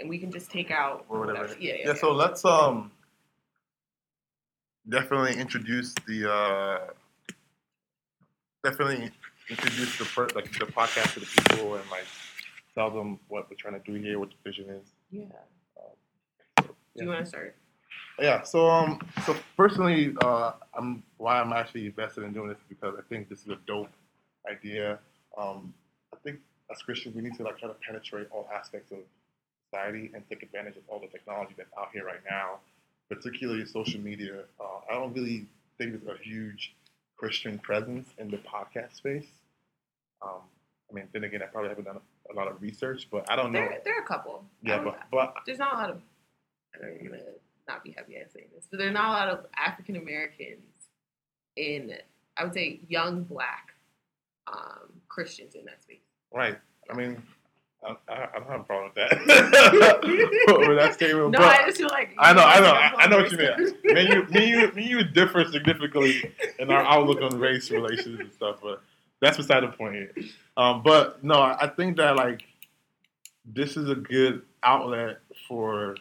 and we can just take out or whatever. Yeah, yeah, yeah. So let's um definitely introduce the uh definitely introduce the per- like the podcast to the people and like tell them what we're trying to do here, what the vision is. Yeah. Um, Do you want to start? Yeah. So um, so personally, uh, I'm why I'm actually invested in doing this is because I think this is a dope idea. Um, I think as Christians, we need to like try to penetrate all aspects of society and take advantage of all the technology that's out here right now, particularly social media. Uh, I don't really think there's a huge Christian presence in the podcast space. Um, I mean, then again, I probably haven't done a, a lot of research, but I don't know. There, are a couple. yeah, but but there's not a lot of. I don't gonna not be happy at saying this, but there's not a lot of African Americans in, I would say, young black um, Christians in that space. Right. I mean, I, I, I don't have a problem with that. with that statement, No, but I just feel like I know, I know, I'm I know what you mean. me, you, me, you, me, you differ significantly in our outlook on race relations and stuff, but that's beside the point here. Um, but no, I I think that like this is a good outlet for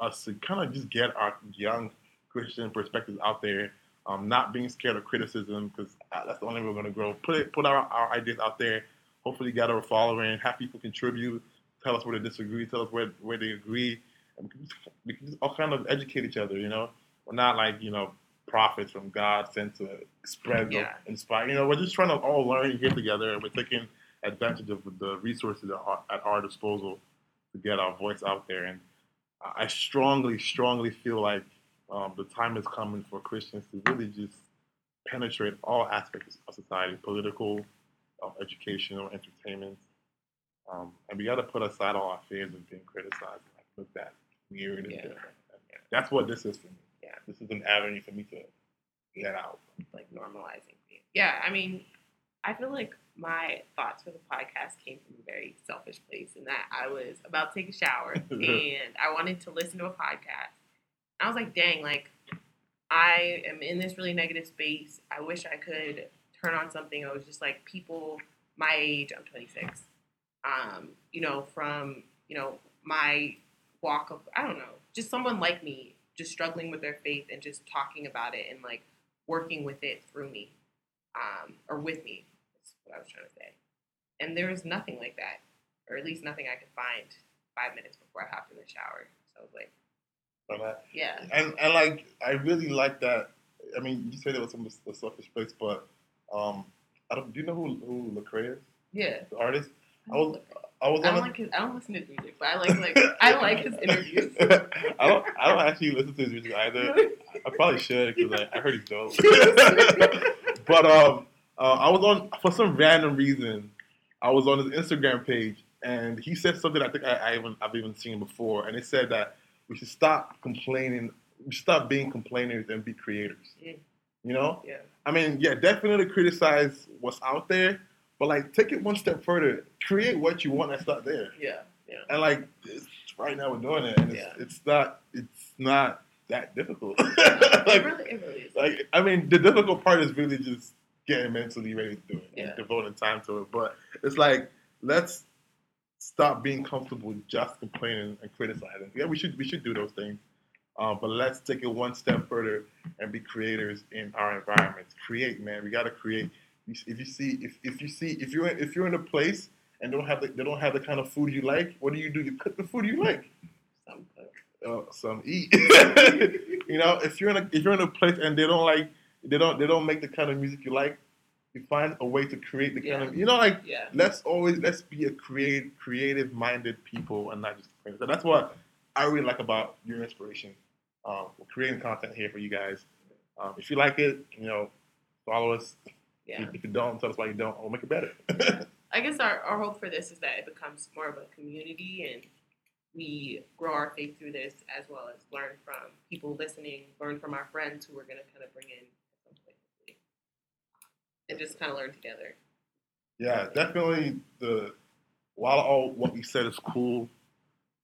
us to kind of just get our young Christian perspectives out there. Um, not being scared of criticism because that's the only way we're going to grow. Put it, put our, our ideas out there. Hopefully, gather a following. Have people contribute. Tell us where they disagree. Tell us where, where they agree. And we can, just, we can just all kind of educate each other. You know, we're not like you know prophets from God sent to spread Yeah. or inspire. You know, we're just trying to all learn here together, and we're taking advantage of the resources at our, at our disposal to get our voice out there. And I strongly, strongly feel like um, the time is coming for Christians to really just penetrate all aspects of society, political, um, educational, entertainment. Um, and we got to put aside all our fears of being criticized, like looked at weird and Yeah. different. And That's what this is for me. Yeah. This is an avenue for me to get out. like normalizing things. Yeah, I mean, I feel like my thoughts for the podcast came from a very selfish place in that I was about to take a shower and I wanted to listen to a podcast. I was like, dang, like I am in this really negative space. I wish I could turn on something. I was just like people my age, I'm 26. Um, you know, from, you know, my walk of I don't know, just someone like me, just struggling with their faith and just talking about it and like working with it through me, um, or with me. That's what I was trying to say. And there was nothing like that, or at least nothing I could find five minutes before I hopped in the shower. So I was like, uh, yeah, and and like I really like that. I mean, you said it was a, a selfish place, but um, I don't. Do you know who who Lecrae is? yeah. The artist. I was I was I don't a- like his. I don't listen to his music, but I like like I like his interviews. I don't. I don't actually listen to his music either. I probably should because I, I heard he's dope. but um, uh, I was on for some random reason. I was on his Instagram page, and he said something I think I, I even I've even seen before, and it said that we should stop complaining. We should stop being complainers and be creators. Mm. You know, yeah, I mean, yeah, definitely criticize what's out there, but like take it one step further. Create what you want that's not there yeah, yeah. and like it's, right now we're doing it, and it's, Yeah. it's not it's not that difficult. it like, really, it really is. like I mean, the difficult part is really just getting mentally ready to do it Yeah. and devoting time to it. But it's like let's stop being comfortable just complaining and criticizing. Yeah, we should we should do those things, uh, but let's take it one step further and be creators in our environments. Create, man. We got to create. If you see, if, if you see, if you're in, if you're in a place and don't have the, they don't have the kind of food you like, what do you do? You cook the food you like. Some cook. Uh, some eat. you know, if you're in a if you're in a place and they don't like they don't they don't make the kind of music you like, you find a way to create the kind of you know like Yeah, let's always let's be a creative creative minded people and not just so that's what I really like about your inspiration. Um, we're creating content here for you guys. Um, if you like it, you know, follow us. yeah. If, you don't, tell us why you don't. We'll make it better. I guess our, our hope for this is that it becomes more of a community and we grow our faith through this as well as learn from people listening, learn from our friends who we're going to kind of bring in at some point. hopefully. And just kind of learn together. Yeah, definitely. The while all what we said is cool,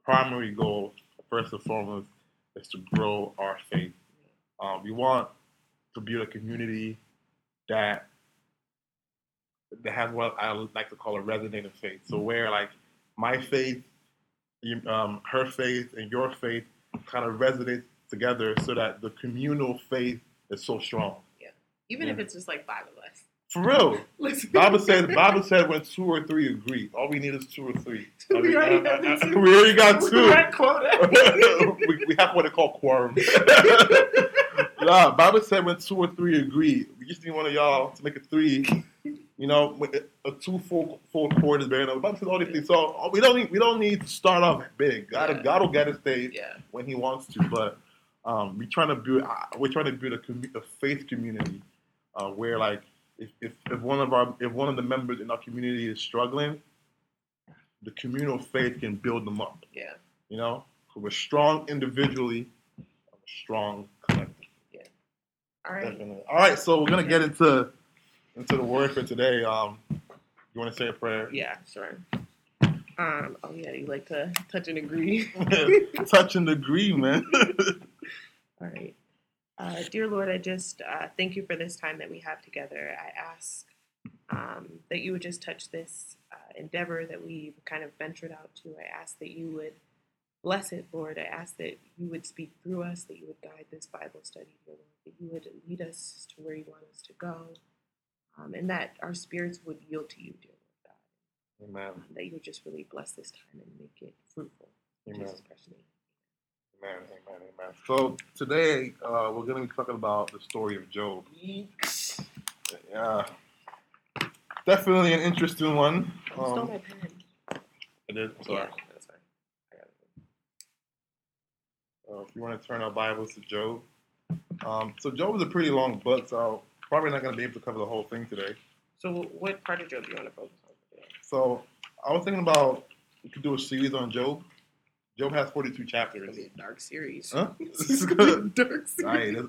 primary goal first and foremost is to grow our faith. Um, we want to build a community that that has what I like to call a resonating faith. So where like my faith um, her faith and your faith kind of resonate together, so that the communal faith is so strong. Yeah, Even if it's just like five of us. For real. Bible said Bible said when two or three agree, all we need is two or three. We already have the two. We already got two. At quota. we, we have what they call quorum. nah, Bible said when two or three agree, we just need one of y'all to make a three. You know, a a two full full chord is better than the Bible says all these things. So uh, we don't need we don't need to start off big. God, Yeah. God will get us there yeah. when He wants to, but um, we're trying to build uh, we're trying to build a, commu- a faith community uh, where like if, if, if one of our if one of the members in our community is struggling, the communal faith can build them up. Yeah. You know, so we're strong individually, strong collectively. Yeah. All right. Definitely. All right, so we're gonna get into into the word for today. Um, you want to say a prayer? Yeah, sure. Um, oh yeah, you like to touch and agree. Touch and agree, man. All right. Uh, dear Lord, I just uh, thank you for this time that we have together. I ask um, that you would just touch this uh, endeavor that we've kind of ventured out to. I ask that you would bless it, Lord. I ask that you would speak through us, that you would guide this Bible study, dear Lord, that you would lead us to where you want us to go, um, and that our spirits would yield to you, dear Lord God. Amen. Um, that you would just really bless this time and make it fruitful. In Amen. Jesus' precious name. Amen. Amen. Amen. So today uh, we're gonna be talking about the story of Job. Yeah, definitely an interesting one. You stole Um, my pen. it is. Sorry. Yeah, that's fine. I got it. Uh, if you want to turn our Bibles to Job. Um, so Job is a pretty long book, so probably not going to be able to cover the whole thing today. So, what part of Job do you want to focus on today? So I was thinking about we could do a series on Job. Job has 42 chapters. It's chapters. gonna be a dark series. Huh? It's gonna be a dark series. Right.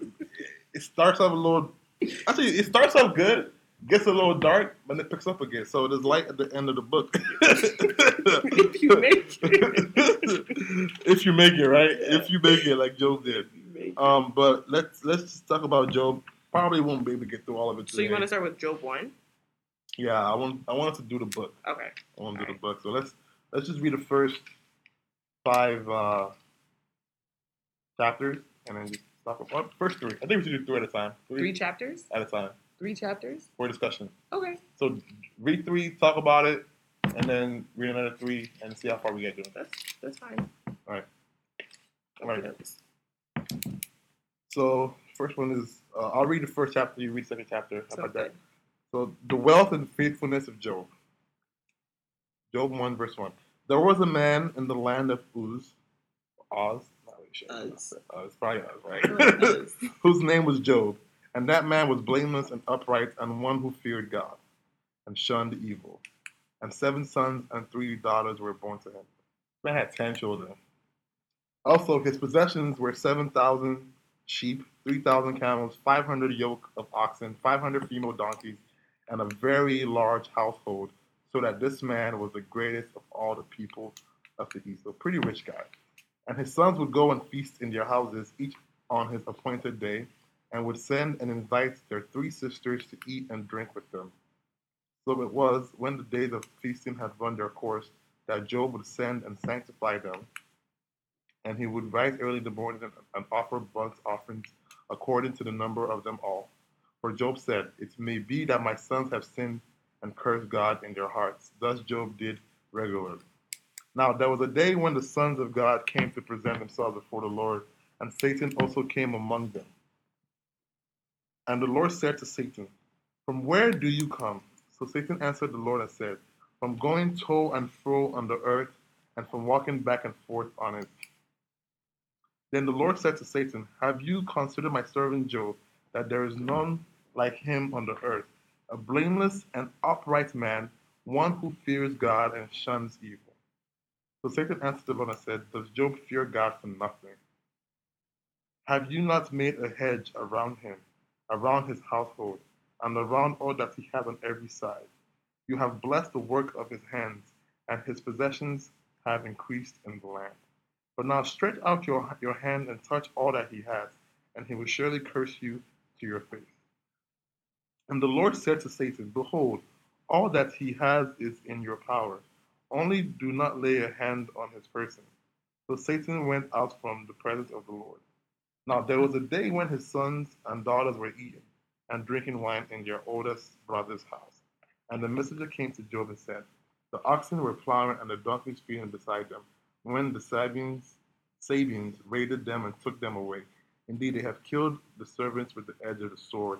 It, starts off a little. Actually, it starts off good, gets a little dark, but then it picks up again. So there's light at the end of the book. If you make it. if you make it, right? Yeah. If you make it, like Job did. You make it. Um, but let's let's just talk about Job. Probably won't be able to get through all of it so you want to start with Job one? Yeah, I want I want to do the book. Okay. I want to do the book. So let's let's just read the first five uh, chapters and then just talk about first three. I think we should do three at a time. Three chapters. at a time Three chapters. for discussion. Okay. So read three, talk about it, and then read another three and see how far we get doing. That's that's fine. All right. All right. So first one is uh, I'll read the first chapter. You read the second chapter. How about that? So the wealth and faithfulness of Job. Job one verse one. There was a man in the land of Uz, Oz. Not really sure. Probably Uz, I feel like right? Whose name was Job, and that man was blameless and upright, and one who feared God, and shunned evil. And seven sons and three daughters were born to him. Man had ten children. Also, his possessions were seven thousand sheep, three thousand camels, five hundred yoke of oxen, five hundred female donkeys, and a very large household, so that this man was the greatest of all the people of the east. So, pretty rich guy. And his sons would go and feast in their houses, each on his appointed day, and would send and invite their three sisters to eat and drink with them. So it was, when the days of feasting had run their course, that Job would send and sanctify them, and he would rise early in the morning and, and offer burnt offerings according to the number of them all. For Job said, It may be that my sons have sinned and cursed God in their hearts. Thus Job did regularly. Now there was a day when the sons of God came to present themselves before the Lord, and Satan also came among them. And the Lord said to Satan, From where do you come? So Satan answered the Lord and said, From going to and fro on the earth, and from walking back and forth on it. Then the Lord said to Satan, Have you considered my servant Job, that there is none like him on the earth, a blameless and upright man, one who fears God and shuns evil? So Satan answered the Lord and said, Does Job fear God for nothing? Have you not made a hedge around him, around his household, and around all that he has on every side? You have blessed the work of his hands, and his possessions have increased in the land. But now stretch out your, your hand and touch all that he has, and he will surely curse you to your face. And the Lord mm. said to Satan, Behold, all that he has is in your power. only do not lay a hand on his person. So Satan went out from the presence of the Lord. Now there was a day when his sons and daughters were eating and drinking wine in their oldest brother's house. And the messenger came to Job and said, The oxen were plowing and the donkeys feeding beside them, when the Sabeans, Sabeans raided them and took them away. Indeed, they have killed the servants with the edge of the sword,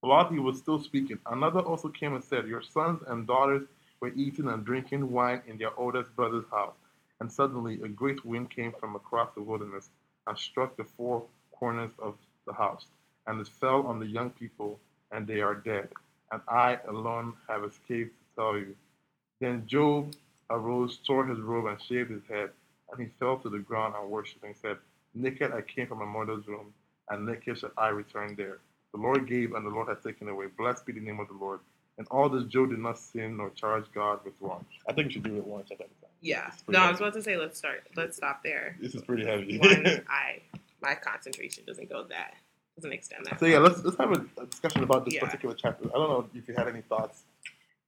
While he was still speaking, another also came and said, Your sons and daughters were eating and drinking wine in their oldest brother's house. And suddenly a great wind came from across the wilderness and struck the four corners of the house. And it fell on the young people, and they are dead. And I alone have escaped to tell you. Then Job arose, tore his robe, and shaved his head. And he fell to the ground and worshipped and said, Naked I came from my mother's womb, and naked shall I return there. The Lord gave, and the Lord has taken away. Blessed be the name of the Lord. And all this Job did not sin nor charge God with wrong. I think we should do it once at a time. Yeah. No, I was about to say let's start. Let's stop there. This is pretty heavy. One, I my concentration doesn't go that doesn't extend that. So yeah, let's let's have a discussion about this yeah. particular chapter. I don't know if you had any thoughts.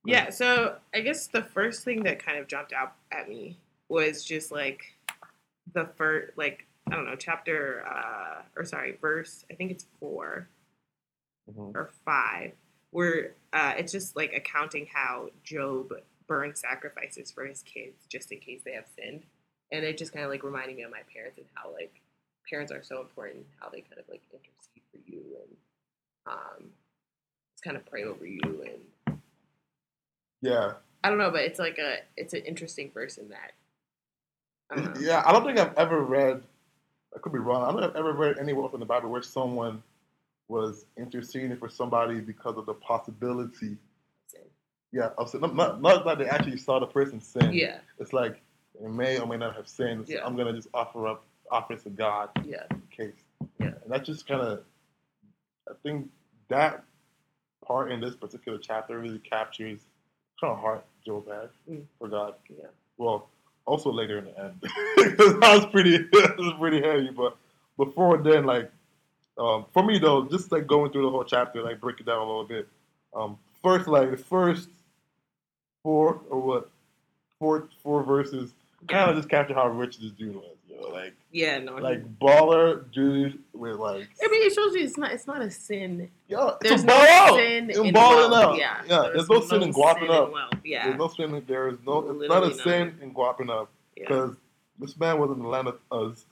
Yeah. So I guess the first thing that kind of jumped out at me was just like the first like I don't know, chapter uh, or sorry, verse. I think it's 4 mm-hmm. or five, where uh, it's just like accounting how Job burned sacrifices for his kids just in case they have sinned, and it just kind of like reminding me of my parents and how like parents are so important, how they kind of like intercede for you and um, just kind of pray over you and yeah. I don't know, but it's like a it's an interesting verse in that. I yeah, I don't think I've ever read I could be wrong. I don't think I've ever read anywhere else in the Bible where someone was interceding for somebody because of the possibility. Sin. Yeah, of sin. Not, not that they actually saw the person sin. Yeah. It's like they may or may not have sinned. So yeah. I'm gonna just offer up offers to God. Yeah. In case. Yeah. And that just kind of, I think that part in this particular chapter really captures kind of heart Job had mm. for God. Yeah. Well, also later in the end. that was pretty that was pretty heavy, but before then, like um, for me though, just like going through the whole chapter, like break it down a little bit. Um, first, like the first four or what four four verses kind of just capture how rich this dude was. You know, like yeah, no, like baller dude with like. I mean, it shows you it's not it's not a sin. Yeah, there's no out. sin in balling out. Yeah, yeah. There's, there's no, no, sin in guapping up. Yeah, there's no sin. There is no. It's not a sin in guapping up because. Yeah. This man was in the land of Uz.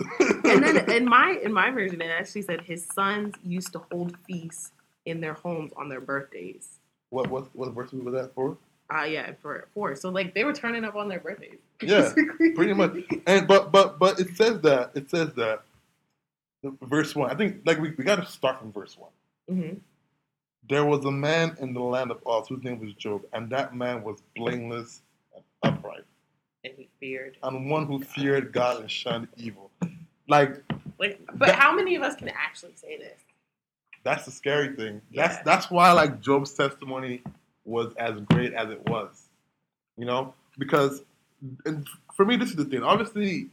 and then in my in my version, it actually said his sons used to hold feasts in their homes on their birthdays. What what what verse was that for? Uh yeah, for four. So like they were turning up on their birthdays. Yeah, pretty much. And but but but it says that it says that verse one. I think like we, we got to start from verse one. Mm-hmm. There was a man in the land of Oz whose name was Job, and that man was blameless and upright. And he feared. And one who feared God and shunned evil. Like, like, but that, how many of us can actually say this? That's the scary thing. Yeah. That's that's why like Job's testimony was as great as it was. You know, because and for me, this is the thing. Obviously,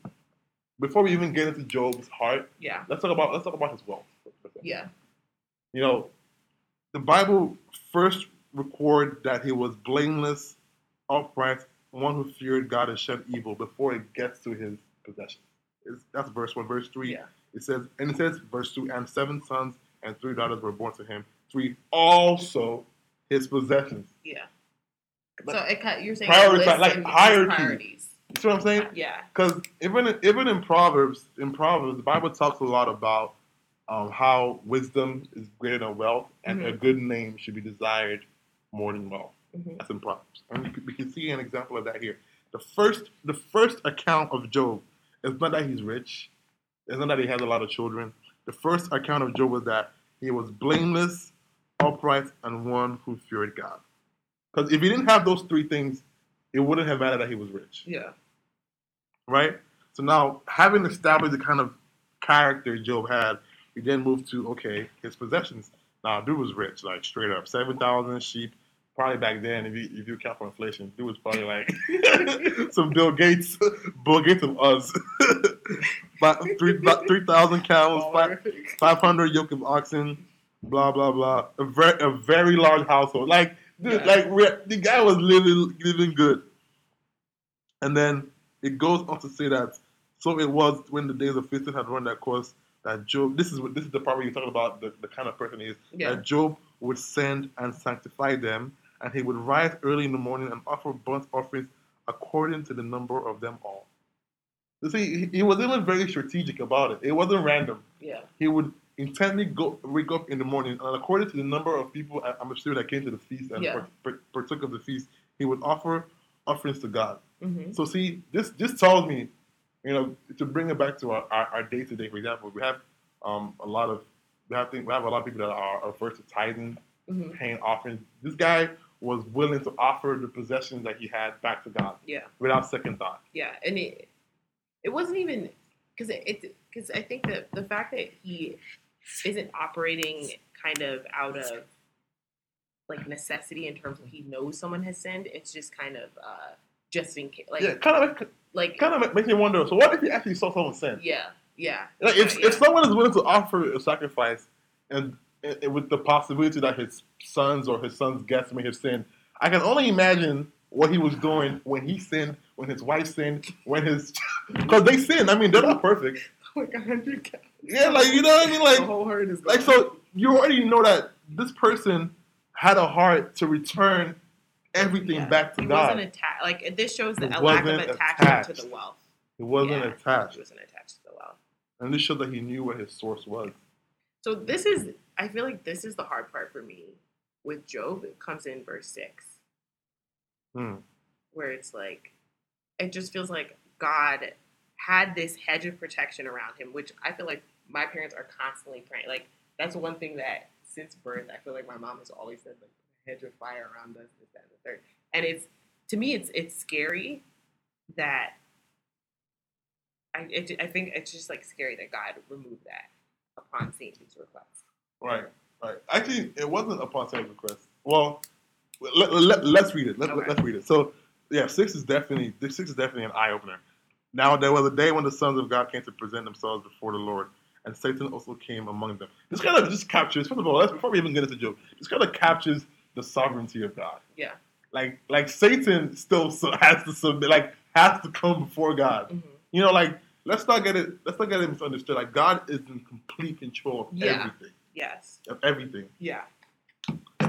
before we even get into Job's heart, yeah, let's talk about let's talk about his wealth. Yeah, you know, the Bible first record that he was blameless, upright, one who feared God and shunned evil before it gets to his possessions. It's, that's verse one. Verse three. Yeah. It says, and it says, verse two, and seven sons and three daughters were born to him. Three also his possessions. Yeah. so it, cut you're saying prioritize, like hierarchy. Priorities. You see what I'm saying? Yeah. Because even even in Proverbs, in Proverbs, the Bible talks a lot about um, how wisdom is greater than wealth, and mm-hmm. a good name should be desired more than wealth. Mm-hmm. That's in Proverbs, and we can see an example of that here. The first, the first account of Job is not that he's rich. It's not that he has a lot of children. The first account of Job was that he was blameless upright, and one who feared God. Because if he didn't have those three things, it wouldn't have mattered that he was rich. Yeah. Right? So now, having established the kind of character Job had, we then move to okay, his possessions. Now, dude was rich, like straight up, seven thousand sheep. Probably back then, if you if you account for inflation, dude was probably like some Bill Gates, Bill Gates of Uz. About three three thousand camels, five five hundred yoke of oxen, blah blah blah. A very a very large household. Like dude, Yeah. like we're- the guy was living living good. And then it goes on to say that so it was when the days of feasting had run their course that Job. This is what this is the part where you're talking about the, the kind of person he is. Yeah. That Job would send and sanctify them, and he would rise early in the morning and offer burnt offerings according to the number of them all. You see, he, was even very strategic about it. It wasn't random. Yeah. He would intently go wake up in the morning, and according to the number of people, I'm sure that came to the feast and Yeah. par- par- partook of the feast, he would offer offerings to God. hmm So see, this this tells me, you know, to bring it back to our, our, our day-to-day, for example, we have um, a lot of we have, things, we have a lot of people that are averse to tithing, hmm paying offerings. This guy was willing to offer the possessions that he had back to God Yeah. without second thought. Yeah, and it it wasn't even because it because I think that the fact that he isn't operating kind of out of like necessity in terms of he knows someone has sinned. It's just kind of uh, just in case, like yeah, kind of like kind of makes me wonder. So what if he actually saw someone sin? yeah, yeah, Like if, yeah. if someone is willing to offer a sacrifice and, and with the possibility that his sons or his sons' guests may have sinned, I can only imagine what he was doing when he sinned, when his wife sinned, when his because they sinned. I mean, they're not perfect. like a hundred cows. Yeah, like you know what I mean. Like the whole herd is like so you already know that this person had a heart to return everything Yeah. back to he God. wasn't attached. Like this shows the, lack of wasn't attachment to the wealth. It wasn't Yeah, attached, He wasn't attached to the wealth. and this showed that he knew where his source was. So this is, I feel like this is the hard part for me with Job. It comes in verse six, Hmm. where it's like, it just feels like God had this hedge of protection around him, which I feel like my parents are constantly praying. Like that's one thing that since birth, I feel like my mom has always said like a hedge of fire around us, this, that, and the third. And it's to me, it's it's scary that. I, it, I think it's just like scary that God removed that upon seeing request. Right, right. Actually, it wasn't upon same request. Well, let, let, let's read it. Let, Okay. Let's read it. So, yeah, six is definitely six is definitely an eye opener. Now there was a day when the sons of God came to present themselves before the Lord, and Satan also came among them. This kind of just captures. First of all, let's before we even get into joke, this kind of captures the sovereignty of God. Yeah. Like, like Satan still so- has to submit, like has to come before God. Mhm. You know, like let's not get it. Let's not get it misunderstood. Like God is in complete control of Yeah. everything. Yes. Of everything Yeah.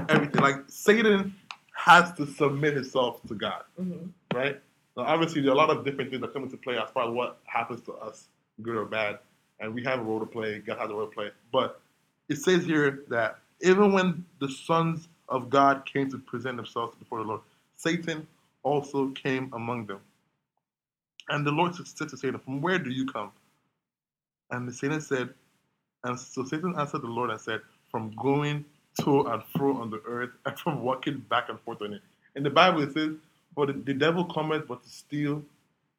everything. Like Satan has to submit himself to God, hmm right? Now, obviously, there are a lot of different things that come into play as far as what happens to us, good or bad, and we have a role to play. God has a role to play, but it says here that even when the sons of God came to present themselves before the Lord, Satan also came among them. And the Lord said to Satan, "From where do you come?" And the Satan said, and so Satan answered the Lord and said, "From going to and fro on the earth, and from walking back and forth on it." In the Bible, it says, "For the, devil cometh but to steal,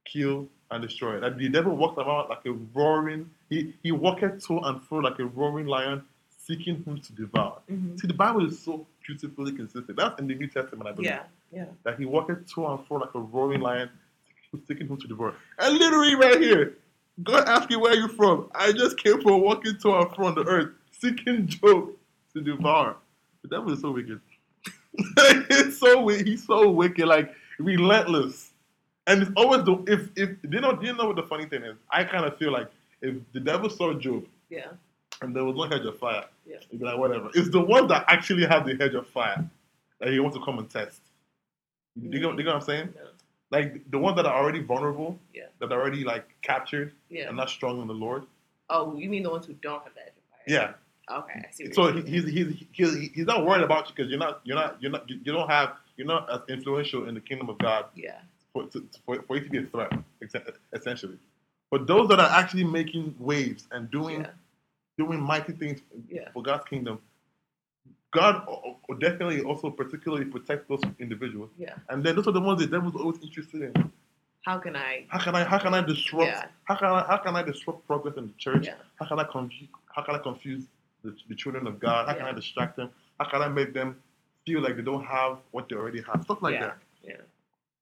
kill, and destroy." That the devil walks about like a roaring. He he walketh to and fro like a roaring lion, seeking whom to devour. hmm See, the Bible is so beautifully consistent. That's in the New Testament, I believe. Yeah. Yeah. That he walketh to and fro like a roaring lion, seeking whom to devour. And literally right here, God asking where you from. I just came from walking to and fro on the earth, seeking Job to devour. The devil is so wicked. it's so wi- he's so wicked, like relentless. And it's always the if if you know you know what the funny thing is? I kind of feel like if the devil saw Job Yeah. and there was no hedge of fire, Yeah. he'd be like, whatever. It's the one that actually have the hedge of fire that he wants to come and test. You know, you know what I'm saying? Yeah. Like the ones that are already vulnerable, Yeah. that are already like captured Yeah. and not strong in the Lord. Oh, you mean the ones who don't have that? Yeah. Okay, I see. So he, he's, he's he's he's not worried about you because you're not you're not you're not you don't have you're not as influential in the kingdom of God yeah, for to, for, for you to be a threat essentially. But those that are actually making waves and doing yeah, doing mighty things yeah, for God's kingdom, God definitely also particularly protects those individuals. yeah, And then those are the ones the devil's always interested in. how can I? How can I how can I disrupt Yeah. how can I how can I disrupt progress in the church? Yeah. How can I confuse how can I confuse the, the children of God? How can I distract them? How can I make them feel like they don't have what they already have? Stuff like yeah. that. Yeah.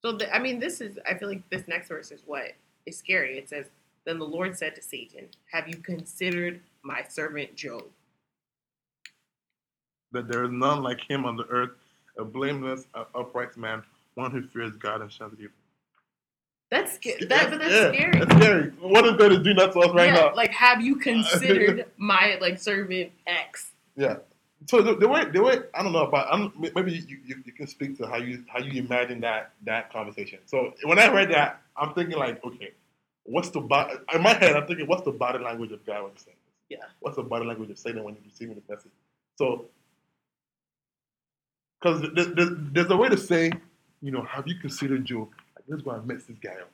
So the, I mean, this is. I feel like this next verse is what is scary. It says, "Then the Lord said to Satan, Have you considered my servant Job?" That there is none like him on the earth, a blameless, a upright man, one who fears God and shuns evil. That's sca- that, but that's yeah, scary. That's scary. What is God is doing that to us right yeah, now? like have you considered my like servant X? Yeah. So the, the way the way I don't know about I don't, maybe you, you, you can speak to how you how you imagine that that conversation. So when I read that, I'm thinking like, okay, what's the body in my head? I'm thinking, what's the body language of God when he's saying this? Yeah. What's the body language of Satan when he's receiving the message? So, because there's, a way to say, you know, have you considered Job? Like, let's go and mess this guy up,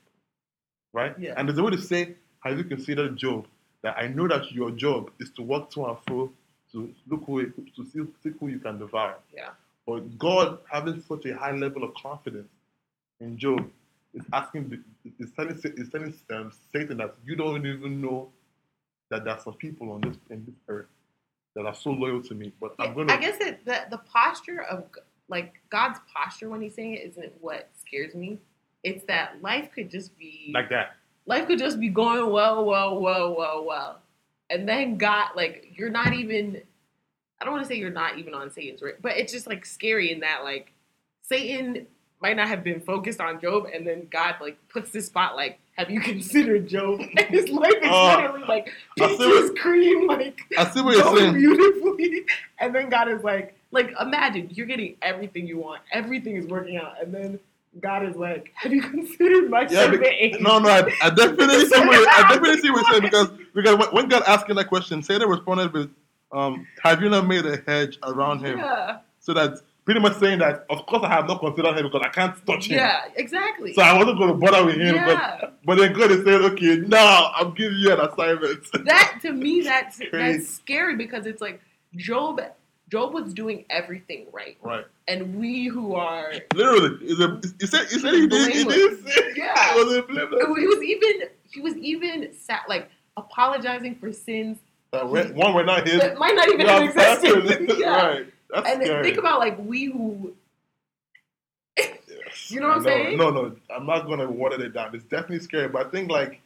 right? Yeah. And there's a way to say, have you considered Job? That I know that your job is to walk to and fro to look who to see, see who you can devour. Yeah. But God, having such a high level of confidence in Job, is asking, is telling, is telling um, Satan that you don't even know that there's some people on this in this earth that are so loyal to me. But I'm gonna. I guess it, the the posture of like God's posture when He's saying it isn't what scares me. It's that life could just be like that. life could just be going well, well, well, well, well, and then God like you're not even. I don't want to say you're not even on Satan's right, but it's just like scary in that like Satan might not have been focused on Job, and then God like puts this spot like, have you considered Job? And his life is Oh. literally like peaches cream, like I see what you're saying. beautifully, and then God is like, like imagine you're getting everything you want, everything is working out, and then God is like, have you considered my Yeah, servant? no, no, I, I definitely see what I definitely see what you're saying because because when- when God asking that question, Satan responded with, um, "Have you not made a hedge around him?" Yeah, So that's pretty much saying that, of course, I have not considered him because I can't touch him. yeah, exactly. So I wasn't going to bother with him. yeah, But but then God is saying, okay, now I'm giving you an assignment. that to me, that's that's scary because it's like Job. Job was doing everything right, right. and we who are Literally, is a, he said he said he did he did Yeah. it was blameless. he was even he was even sat like apologizing for sins That one were not his. that might not even have existed. yeah. Right. That's And scary. think about like we who You know what I'm No, saying? No, no, I'm not gonna water it down. It's definitely scary, but I think like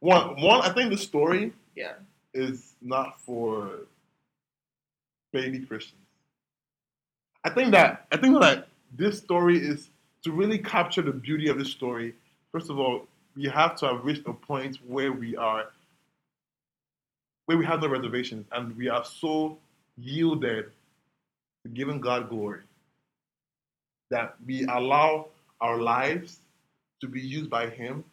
one, one, I think the story Yeah. is not for baby Christians. I think that I think that this story is to really capture the beauty of this story. First of all, we have to have reached a point where we are where we have no reservations and we are so yielded giving God glory that we allow our lives to be used by Him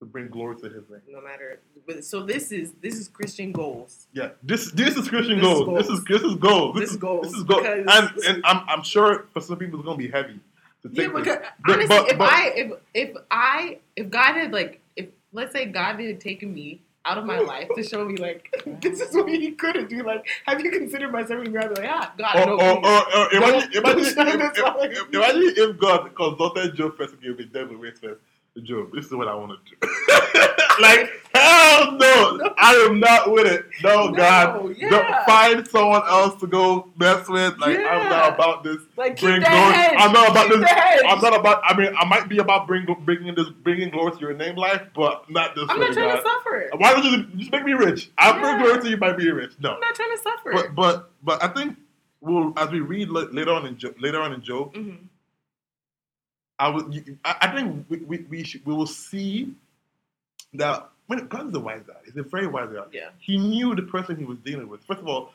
to bring glory to His name. no matter but so this is this is Christian goals. Yeah, this this is Christian This is gold. This is goals. this is gold. This is goals, This is gold. And and I'm I'm sure for some people it's gonna be heavy to Yeah, take because. But- honestly, but- if but- I if if I if God had like if let's say God had taken me out of my life to show me like this is what He couldn't do. Like, have you considered my servant? God, be like, ah, God, Or, no, or, or, please. or imagine, imagine, if, shine this light. if, if, imagine if God consulted Job first and gave me devil ways first. Job, this is what I want to do. like, hell no, I am not with it. No, No, God, yeah. don't find someone else to go mess with. Like, I'm not about this. like bring glory- hedge. I'm not about keep this- I'm not about. I mean, I might be about bring, bringing this, bringing glory to your name, life, but not this I'm way, not trying God. to suffer. Why don't you just make me rich? I'll bring Yeah. glory to you by being rich. No, I'm not trying to suffer. but but but I think we'll as we read later on in Jo- later on in Job, Mhm. I would I, I think we we we, should, we will see that when God is a wise God, he's a very wise God. Yeah. He knew the person he was dealing with. First of all,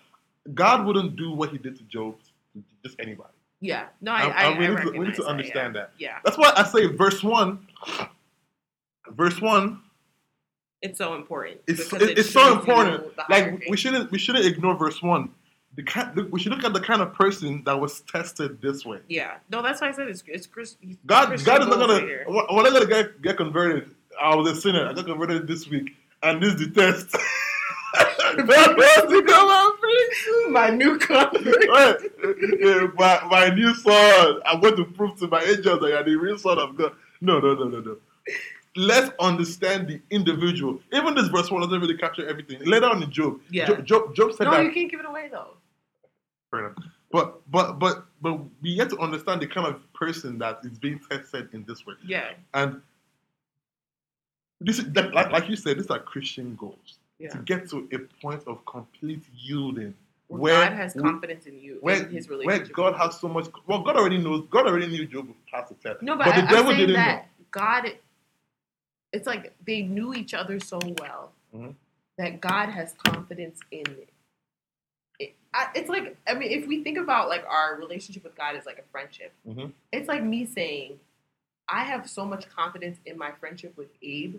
God wouldn't do what he did to Job to just anybody. Yeah. No, I, I- I, we need to- we need to that, understand yeah. that. Yeah. That's why I say verse one. Verse one It's so important. it's it- it it's so important. Like we shouldn't we shouldn't ignore verse one. The kind, we should look at the kind of person that was tested this way. Yeah. No, that's why I said it's it's Chris. God, Christian God is not gonna. right here. When when I got to get, get converted, I was a sinner. I got converted this week, and this is the test. God wants to come and please My new convert. Right. My, my new son. I'm going to prove to my angels that you're the real son of God. No, no, no, no, no. let's understand the individual. Even this verse one doesn't really capture everything. Later on in Job, Yeah. Job, Job, Job said No, that. you can't give it away though. But but but but we get to understand the kind of person that is being tested in this way. Yeah. And this is that, like, like you said, these are Christian goals. Yeah. To get to a point of complete yielding. Where, God has confidence in you Where, in his relationship. where. God has so much well, God already knows God already knew Job would pass the test. No, but, but I, the devil I'm saying didn't that God, it's like they knew each other so well Mhm. that God has confidence in it. it it's like I mean, if we think about like our relationship with God as like a friendship, Mhm. it's like me saying, I have so much confidence in my friendship with Abe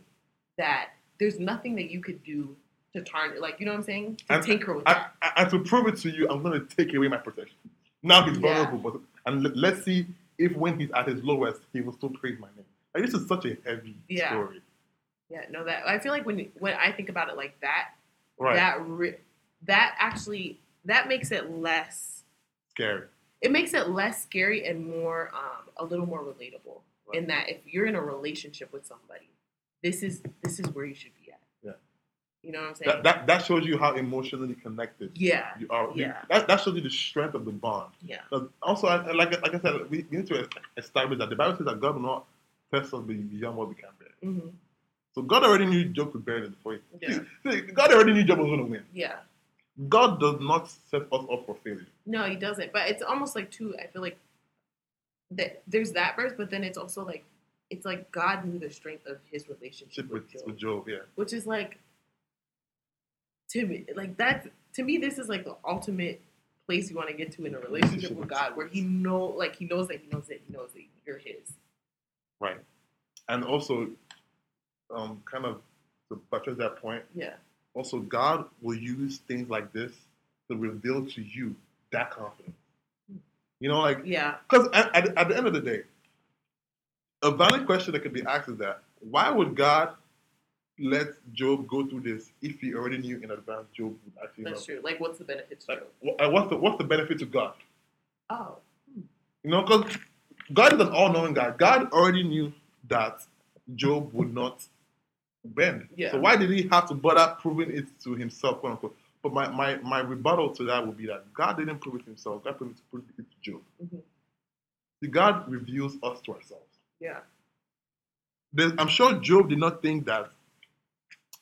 that there's nothing that you could do to tarnish, like you know what I'm saying, to And- tinker with I, that. I, and to prove it to you, I'm going to take away my protection. Now he's Yeah. vulnerable, but and let- let's see if when he's at his lowest, he will still praise my name. Like this is such a heavy Yeah. story, Yeah, no, that I feel like when when I think about it like that, right? that re- that actually that makes it less Scary. it makes it less scary and more um, a little more relatable Right. in that if you're in a relationship with somebody this is this is where you should be at Yeah. you know what i'm saying That, that that shows you how emotionally connected yeah you are. Yeah. That, that shows you the strength of the bond. Yeah. also, I, like like I said, we, we need to establish that the Bible says that God will not test us beyond what we can bear. hmm So God already knew Job could bear it before. Yeah. See, God already knew Job was going to win. yeah God does not set us up for failure. no he doesn't but it's almost like too i feel like that there's that verse but then it's also like it's like god knew the strength of his relationship With, with Job. with Job, yeah. which is like to me like that to me this is like the ultimate place you want to get to in a relationship with God where he know like he knows that he knows that he knows that you're his. Right. And also, um, kind of to buttress that point, Yeah. Also God will use things like this to reveal to you that confidence. You know, like Yeah. because at, at, at the end of the day, a valid question that could be asked is that why would God let Job go through this if he already knew in advance Job would actually That's true. Like what's the benefit to Like, Job? what's the what's the benefit to God? Oh. You know, because God is an all-knowing God. God already knew that Job would not bend. Yeah. So why did he have to bother proving it to himself, quote unquote? But my, my, my rebuttal to that would be that God didn't prove it himself. God proved it to, prove it to Job. Mhm. See, God reveals us to ourselves. Yeah. There's, I'm sure Job did not think that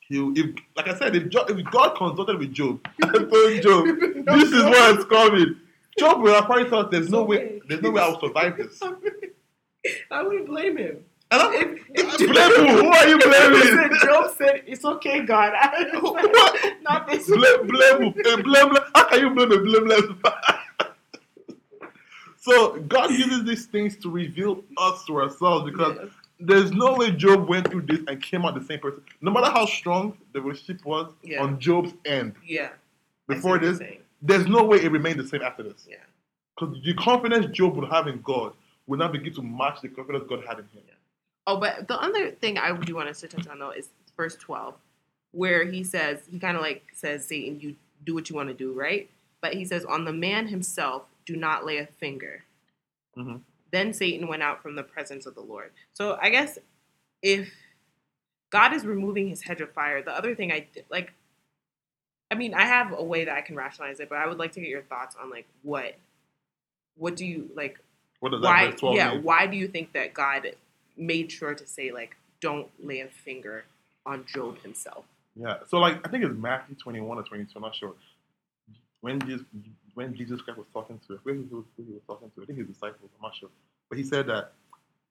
he, if, like I said, if, Job, if God consulted with Job and told Job, this is what's coming, Job would have probably thought, there's no way, there's no way I'll survive this. I wouldn't blame him. And I'm, If, if blame who? Who are you blaming? Said, Job said, "It's okay, God." What? Not this. blame, blame, eh, who? a blameless. How can you blame a blameless so God uses these things to reveal us to ourselves because Yeah. there's no way Job went through this and came out the same person. No matter how strong the relationship was Yeah. on Job's end Yeah. Before this, there's no way it remained the same after this. Yeah. Because the confidence Job would have in God would not begin to match the confidence God had in him. Oh, but the other thing I do want us to touch on though is verse twelve, where he says he kind of like says, "Satan, you do what you want to do, right?" But he says, "On the man himself, do not lay a finger." Mhm. Then Satan went out from the presence of the Lord. So I guess if God is removing his hedge of fire, the other thing I did, like, I mean, I have a way that I can rationalize it, but I would like to get your thoughts on like what, what do you like? What does that why verse 12 yeah mean? why do you think that god made sure to say like don't lay a finger on job himself Yeah. So like I think it's Matthew 21 or 22, I'm not sure. When Jesus when Jesus Christ was talking to where he was, who he was talking to, I think his disciples, I'm not sure. But he said that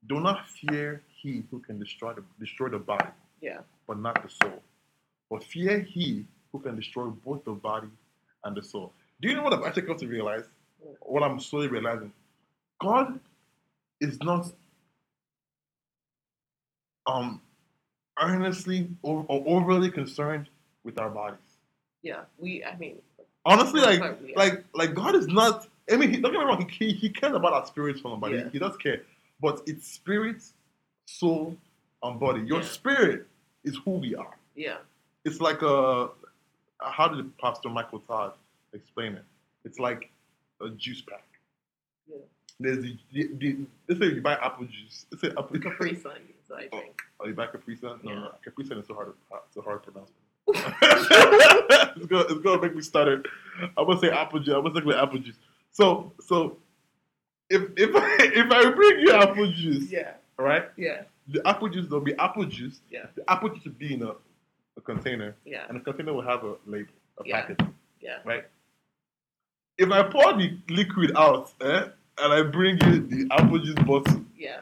do not fear he who can destroy the destroy the body, yeah but not the soul. But fear he who can destroy both the body and the soul. Do you know what I've actually come to realize? What I'm slowly realizing? God is not um earnestly or, or overly concerned with our bodies. yeah we i mean Honestly, like like like God is not. I mean, he, don't get me wrong. He, he, he cares about our spirits from our body. Yeah. He, does care, but it's spirit, soul, and body. Your Yeah. spirit is who we are. yeah It's like a. How did Pastor Michael Todd explain it? It's like a juice pack. Yeah. There's the, the, the let's say you buy apple juice. Let's say apple capri sun that I drink. Are you back Capri Sun? No, Yeah. no, Capri Sun is so hard to so hard to pronounce. it's gonna it's gonna make me stutter. I'm gonna say apple juice. I'm gonna say apple juice. So so if if I, if I bring you apple juice, Yeah, all right, yeah, the apple juice there'll be apple juice. Yeah. The apple juice will be in a, a container, yeah, and the container will have a label, a Yeah. packet, yeah. right? If I pour the liquid out, eh, and I bring you the apple juice bottle, Yeah,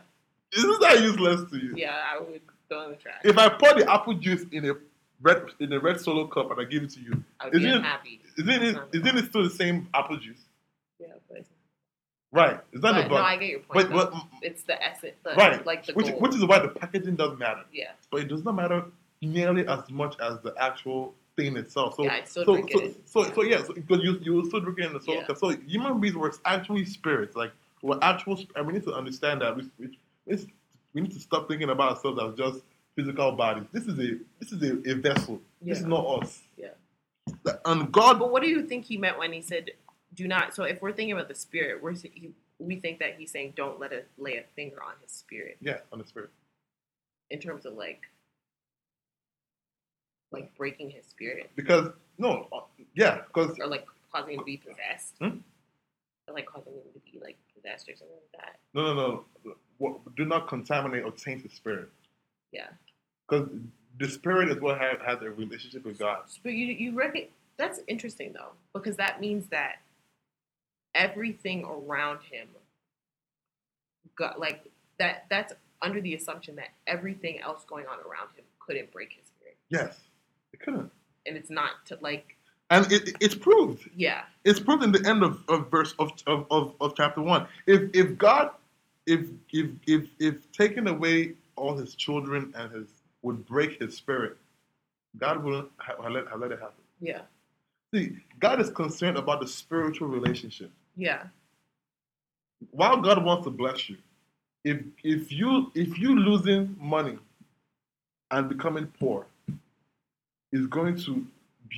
isn't that useless to you? yeah, I would throw in the trash. If I pour the apple juice in a red in a red solo cup and I give it to you, I would be isn't it- unhappy. isn't it isn't it still the same apple juice? Yeah, but, it's- Right. Is that but the no, I get your point. but, but it's the essence, the, right. like the which goal. which is why the packaging doesn't matter. yeah, But it does not matter nearly as much as the actual thing itself. So yeah, I still so, so, it. so, so, yeah, so, because you you still drink it in the solo Yeah. cup. So human beings were actually spirits. Like we're actual. And we need to understand that we, we, it's- we need to stop thinking about ourselves as just physical bodies. This is a this is a, a vessel. yeah. This is not us. Yeah. And God But what do you think he meant when he said, "Do not"? So if we're thinking about the spirit, we're we think that he's saying, "Don't let it lay a finger on his spirit." Yeah, on the spirit. In terms of like, like breaking his spirit Because no, uh, yeah, because or like causing him to be possessed, Hmm? or like causing him to be like possessed or something like that. no, no, no. What, do not contaminate or taint the spirit. Yeah. Because the spirit is what has, has a relationship with God. But you you reckon that's interesting though, because that means that everything around him got like that. That's under the assumption that everything else going on around him couldn't break his spirit, Yes, it couldn't, and it's not to like and it, it's proved. yeah It's proved in the end of, of verse of, of, of, of chapter one. If if God, if if if if taking away all his children and his would break his spirit, God wouldn't have, let, have let it happen. yeah See, God is concerned about the spiritual relationship. yeah while God wants to bless you, if if you if you losing money and becoming poor is going to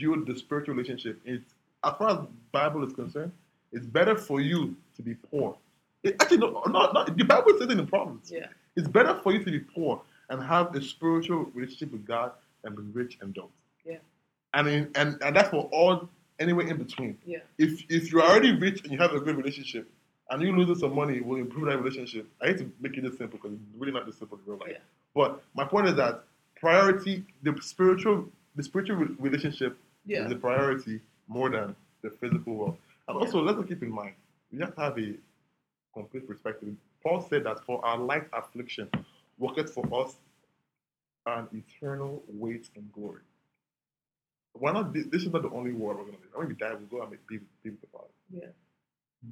build the spiritual relationship. It's as far as Bible is concerned, it's better for you to be poor. It, actually, no, no, no, the Bible says it in Proverbs. yeah It's better for you to be poor and have a spiritual relationship with God than be rich and don't. Yeah. And in, and and that's for all anywhere in between. yeah If if you're already rich and you have a good relationship, and you losing some money will improve that relationship. I hate to make it this simple because it's really not this simple in real life. Yeah. But my point is that priority, the spiritual, the spiritual relationship yeah is the priority more than the physical world. And also, let's keep in mind, we have to have a complete perspective. Paul said that for our light affliction, worketh for us an eternal weight in glory. Why not? This is not the only word we're going to live. When we die, we'll go and make- with the Father. yeah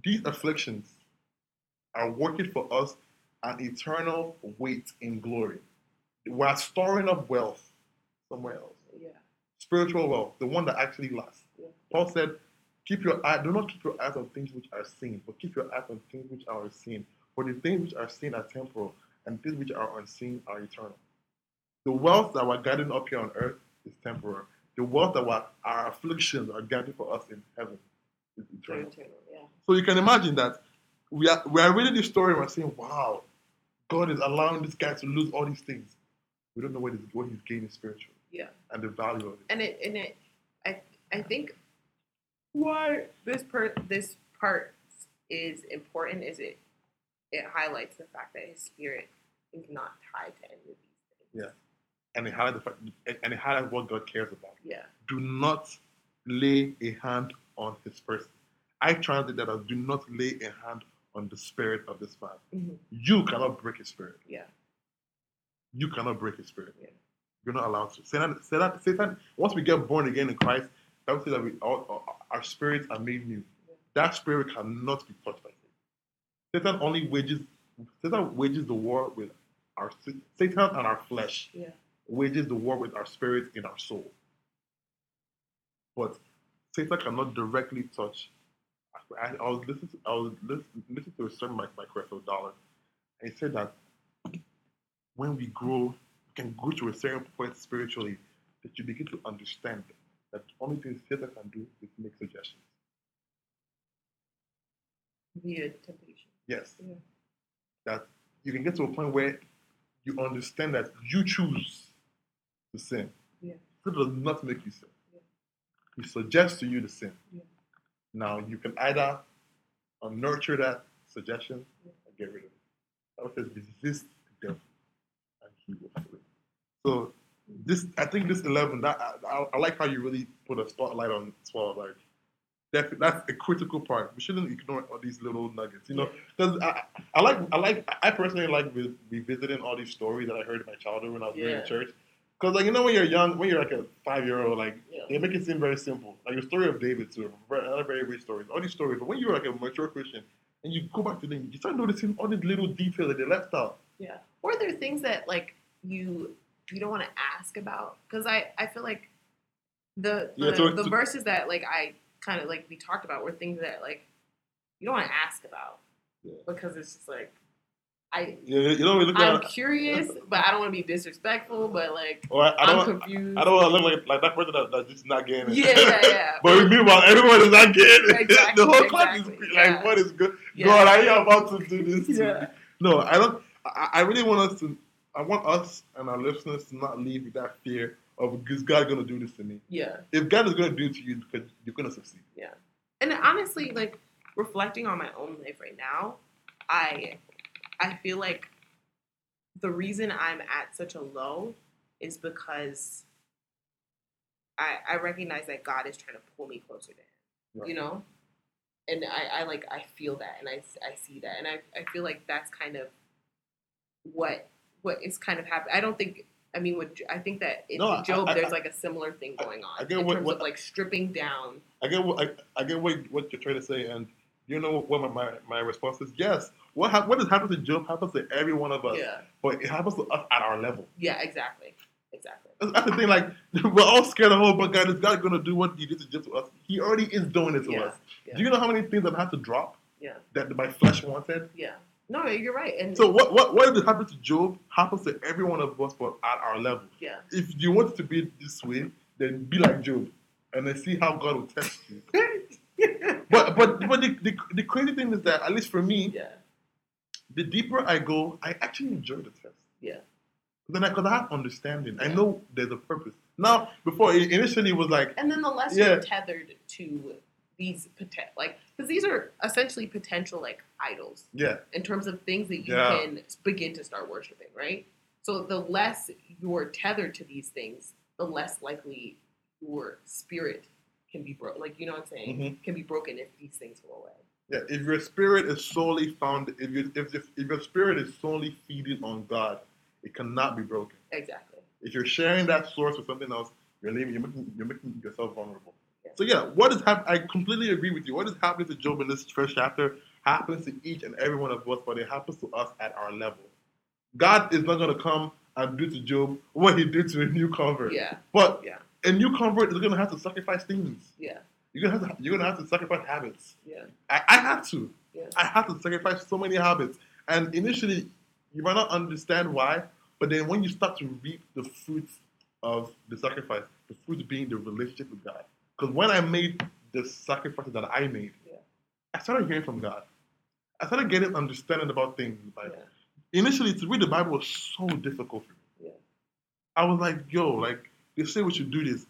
These afflictions are working for us an eternal weight in glory. We're storing up wealth somewhere else yeah spiritual wealth, the one that actually lasts. Yeah. Paul said, "Keep your eye. Do not keep your eyes on things which are seen, but keep your eyes on things which are unseen. For the things which are seen are temporal, and things which are unseen are eternal." The wealth that we're gathering up here on earth is temporal. The wealth that we're, our afflictions are gathering for us in heaven is eternal. eternal, yeah So you can imagine that we are we are reading this story and we're saying, "Wow, God is allowing this guy to lose all these things." We don't know what, is, what he's gaining spiritually yeah and the value of it. and it and it I I think why this part this part is important is it it highlights the fact that his spirit is not tied to any of these things. and it highlights the fact, and- it highlights what God cares about. Yeah. Do not lay a hand on His person. I translate that as do not lay a hand on the spirit of this man. Mhm. You cannot break His spirit. Yeah. You cannot break His spirit. Yeah. You're not allowed to. Satan, Satan, Satan. Once we get born again in Christ, that will say that we, our, our- spirits are made new. That spirit cannot be touched by Satan. Satan only wages. Satan wages the war with our Satan and our flesh Yeah. wages the war with our spirit in our soul. But Satan cannot directly touch. I, I was listening to I was listening, to a sermon by, by Creflo Dollar, and he said that when we grow, we can go to a certain point spiritually that you begin to understand that only thing Satan can do is make suggestions. Via temptation. Yes. Yeah. That you can get to a point where you understand that you choose to sin. Yeah. God does not make you sin. Yeah. He suggests to you to sin. Yeah. Now you can either nurture that suggestion Yeah. or get rid of it. Bible says resist the devil and he will flee. So this, I think this eleven. That I, I, like how you really put a spotlight on twelve. Like that, that's a critical part. We shouldn't ignore all these little nuggets. You know, because I, I like, I like, I personally like re- revisiting all these stories that I heard in my childhood when I was going Yeah. to church. Because like you know when you're young, when you're like a five year old, like Yeah. they make it seem very simple. Like the story of David too, another very rich stories. All these stories, but when you're like a mature Christian and you go back to them, you start noticing all these little details that they left out. Yeah. Or there are things that like you you don't want to ask about because I I feel like the the, Yeah, so- the so- verses that like I kind of like we talked about were things that like you don't want to ask about Yeah. because it's just like I You, you know, we look I'm curious but I don't want to be disrespectful but like Or I, I I'm don't. confused. I don't want to look like, like that person that, that's just not getting it. yeah, yeah, yeah. but meanwhile, everyone is not getting it. Exactly, the whole class is like, yeah. "What is good? Yeah. God, are you about to do this?" Yeah. No, I don't. I, I really want us to. I want us and our listeners to not leave with that fear of is God going to do this to me? yeah. If God is going to do it to you, because you're going to succeed. Yeah. And honestly, like reflecting on my own life right now, I I feel like the reason I'm at such a low is because I I recognize that God is trying to pull me closer to Him. Right. You know, and I, I like I feel that and I, I see that and I, I feel like that's kind of what what is kind of happening. I don't think. I mean, with, I think that in No, Job, I- there's I- like a similar thing going on I get in what- terms what- of like stripping down. I get what I, I get what, what you're trying to say, and you know what my, my, my response is? Yes. What hap- what has happened to Job happens to every one of us, Yeah, but it happens to us at our level. yeah, exactly, exactly. That's, that's the thing. Like we're all scared of, oh, but God is God going to do what He did to Job to us? He already is doing it to Yeah, us. yeah. Do you know how many things I've had to drop? Yeah. That my flesh wanted. Yeah. No, you're right. And So what what what did happen to Job happens to every one of us, but at our level. yeah, If you want to be this way, then be like Job, and then see how God will test you. But but but the, the, the crazy thing is that at least for me, yeah, the deeper I go, I actually enjoy the test. yeah, Then I because I, have understanding, I know there's a purpose. Now before it initially it was like and then the less Yeah. you're tethered to these poten- like because these are essentially potential like idols yeah in terms of things that you Yeah. can begin to start worshiping, right? So the less you're tethered to these things, the less likely your spirit can be broken. Like you know what I'm saying? Mhm. Can be broken if these things go away. yeah. If your spirit is solely found, if you if, if if your spirit is solely feeding on God, it cannot be broken. Exactly. If you're sharing that source with something else, you're leaving. You're making you're making yourself vulnerable. So yeah, what is happening? I completely agree with you. What is happening to Job in this first chapter happens to each and every one of us, but it happens to us at our level. God is not going to come and do to Job what He did to a new convert. Yeah. But Yeah. a new convert is going to have to sacrifice things. Yeah. You're gonna have to, you're gonna have to sacrifice habits. Yeah. I, I had to. Yeah. I had to sacrifice so many habits. And initially, you might not understand why, but then when you start to reap the fruits of the sacrifice, the fruits being the relationship with God. Because when I made the sacrifices that I made, Yeah. I started hearing from God. I started getting understanding about things in the Yeah. Initially, to read the Bible was so difficult for me. Yeah. I was like, yo, like, they say we should do this.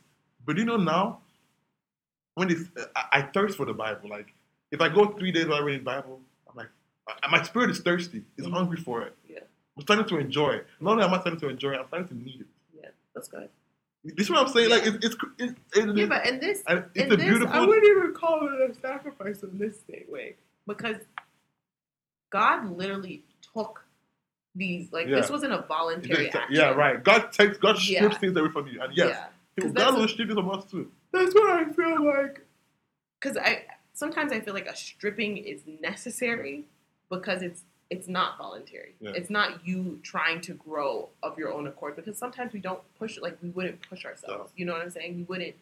But you know now, when it's, I, I thirst for the Bible. Like, if I go three days without reading the Bible, I'm like, I- my spirit is thirsty. It's Mhm. hungry for it. Yeah. I'm starting to enjoy it. Not only am I starting to enjoy it, I'm starting to need it. Yeah. That's good. This is what I'm saying. Like, it's, it's, it's, it's, Yeah, but in this, it's in a this, beautiful. I wouldn't even call it a sacrifice in this way because God literally took these. Like this wasn't a voluntary a- action. yeah, right. God takes, God strips Yeah. things away from you. And yes, Yeah. God that's will strip it from us too. That's what I feel like. Because I sometimes I feel like a stripping is necessary because it's it's not voluntary. Yeah. It's not you trying to grow of your own accord. Because sometimes we don't push like we wouldn't push ourselves. You know what I'm saying? We wouldn't.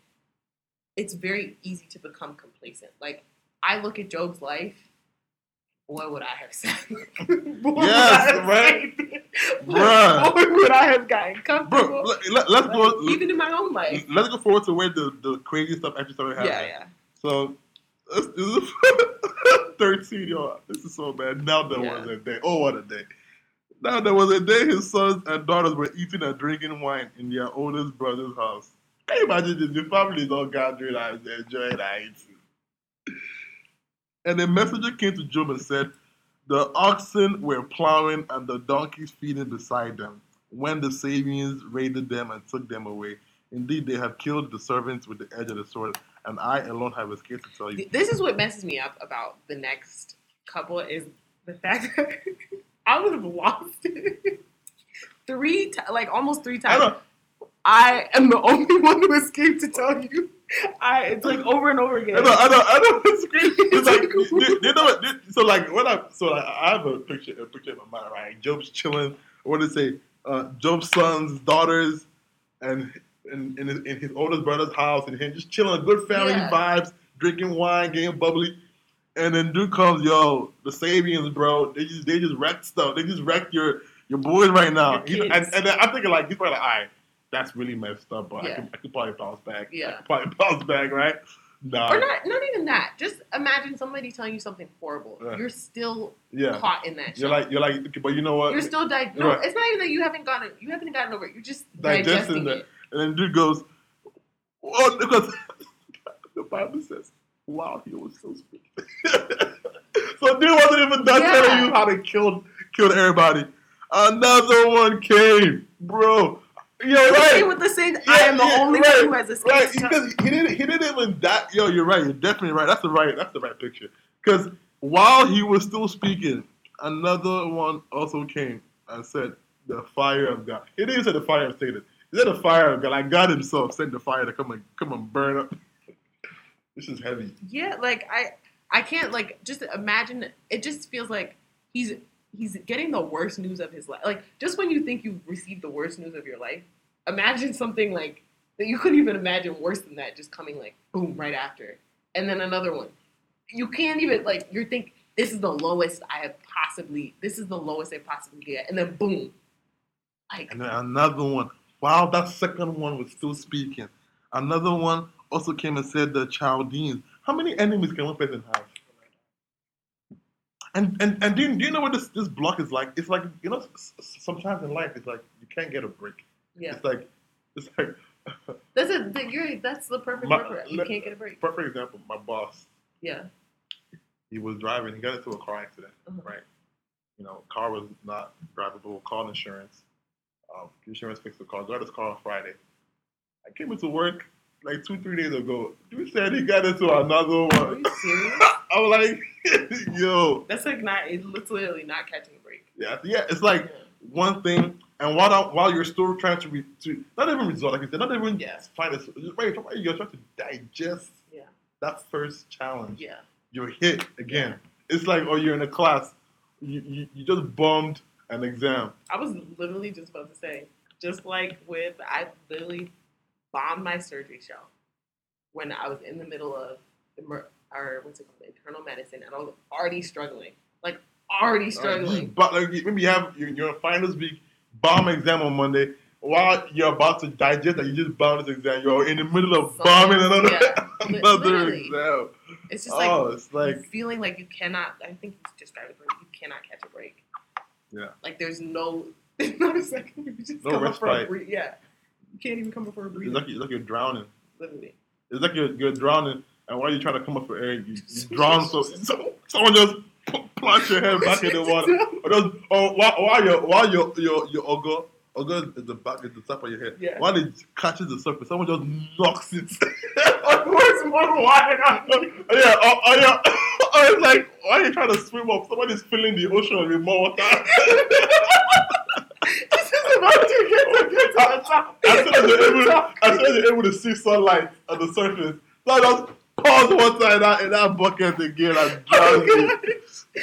It's very easy to become complacent. Like I look at Job's life. Boy, would I have said. boy, would Yes, I have right? Bruh. Boy, would I have gotten comfortable. Bro, let, us go. Even in my own life. Let's go forward to where the, the crazy stuff actually started happening. Yeah, yeah. So, this is 13, yo. This is so bad. Now there Yeah. was a day. Oh, what a day. Now there was a day his sons and daughters were eating and drinking wine in their oldest brother's house. Can you imagine this? The family is all gathering and enjoying and eating. And a messenger came to Job and said, The oxen were plowing and the donkeys feeding beside them when the Sabeans raided them and took them away. Indeed, they have killed the servants with the edge of the sword, and I alone have escaped to tell you. This is what messes me up about the next couple is the fact that I would have lost it three, ti like almost three times. know. I am the only one who escaped to tell you. I it's like over and over again. I know, I know, I know. It's. It's like, you, you know what? So like, when I so like, I have a picture, a picture in my mind, right? Job's chilling. What did it say? Uh, Job's sons, daughters, and in, in, his, in his oldest brother's house, and him just chilling, good family Yeah. vibes, drinking wine, getting bubbly. And then dude comes, yo, the Sabeans, bro. They just they just wrecked stuff. They just wrecked your your boys right now. Your You know, and, and then I'm thinking like, he's probably like, all right, that's really messed up, but I, could, I could probably bounce back. I Yeah. could probably bounce back, right? Nah. or not not even that. Just imagine somebody telling you something horrible. Yeah. You're still Yeah. caught in that. You're like you're like, but you know what? you're still di- no. Right. It's not even that you haven't gotten you haven't gotten over it. You're just Digesting digesting, it. And then dude goes, "Oh, because the Bible says, wow, he was so sweet." so dude wasn't even done Yeah. telling you how to kill killed everybody. Another one came, bro. You're Right. With the same, I am the Yeah, only right, one who has escaped. Right, because he didn't. He didn't even that. Yo, you're right. You're definitely right. That's the right. That's the right picture. Because while he was still speaking, another one also came and said, "The fire of God." He didn't say the fire of Satan. Said the fire God. Like God Himself sent the fire to come and come and burn up. this is heavy. Yeah, like I I can't like just imagine it just feels like he's he's getting the worst news of his life. Like just when you think you've received the worst news of your life, imagine something like that you couldn't even imagine worse than that just coming like boom right after. And then another one. You can't even like you think this is the lowest I have possibly this is the lowest I possibly get and then boom. Like And then another one. While that second one was still speaking, another one also came and said the Chaldeans. How many enemies can one person have? And and and do you, do you know what this this block is like? It's like you know sometimes in life it's like you can't get a break. yeah. It's like it's like That's a that- you're that's the perfect My- word. You can't get a break. perfect example. My boss, Yeah. he was driving. He got into a car accident. Uh-huh. Right. You know, car was not drivable. Called insurance. Um, insurance fixed the car. Got his car on Friday. I came into work like two, three days ago. Dude said he got into another Are one. you serious? I'm like, yo, That's like not. It's literally not catching a break. yeah, yeah. It's like one thing, and while I- while you're still trying to re, to not even resolve, like you said, not even Yeah. find a, right, you're trying to digest Yeah. that first challenge. Yeah. You're hit again. It's like, oh, you're in a class, you, you, you just bombed an exam. I was literally just about to say, just like with, I literally bombed my surgery show when I was in the middle of or what's it called, internal medicine, and I was already struggling, like already struggling. bo- like, maybe you have you're finals week, bomb exam on Monday. While you're about to digest that, you just bombed this exam. You're in the middle of So, bombing another yeah, another exam. It's just oh, like it's like feeling like you cannot. I think you described it. Right, you cannot catch a break. Yeah. Like there's no, there's not a second. You just No come up for a respite. breathe. Yeah. You can't even come up for a it's breathe. like, it's like you're drowning. Literally. It's like you're, you're drowning, and while you're trying to come up for air, you, you drown. So, so someone just pl- plunge your head back in the water, or just or while, while your while your your your ogo ogo is the back is the top of your head. Yeah. While it catches the surface, someone just knocks it. Where's more water yeah, or, or, yeah, or it's like why are you trying to swim up? Somebody's filling the ocean with more water. This is about to get to, get to the top. as soon as you're able, as soon as you're able to see sunlight on the surface, so I just pause water in that in that bucket again and drown you.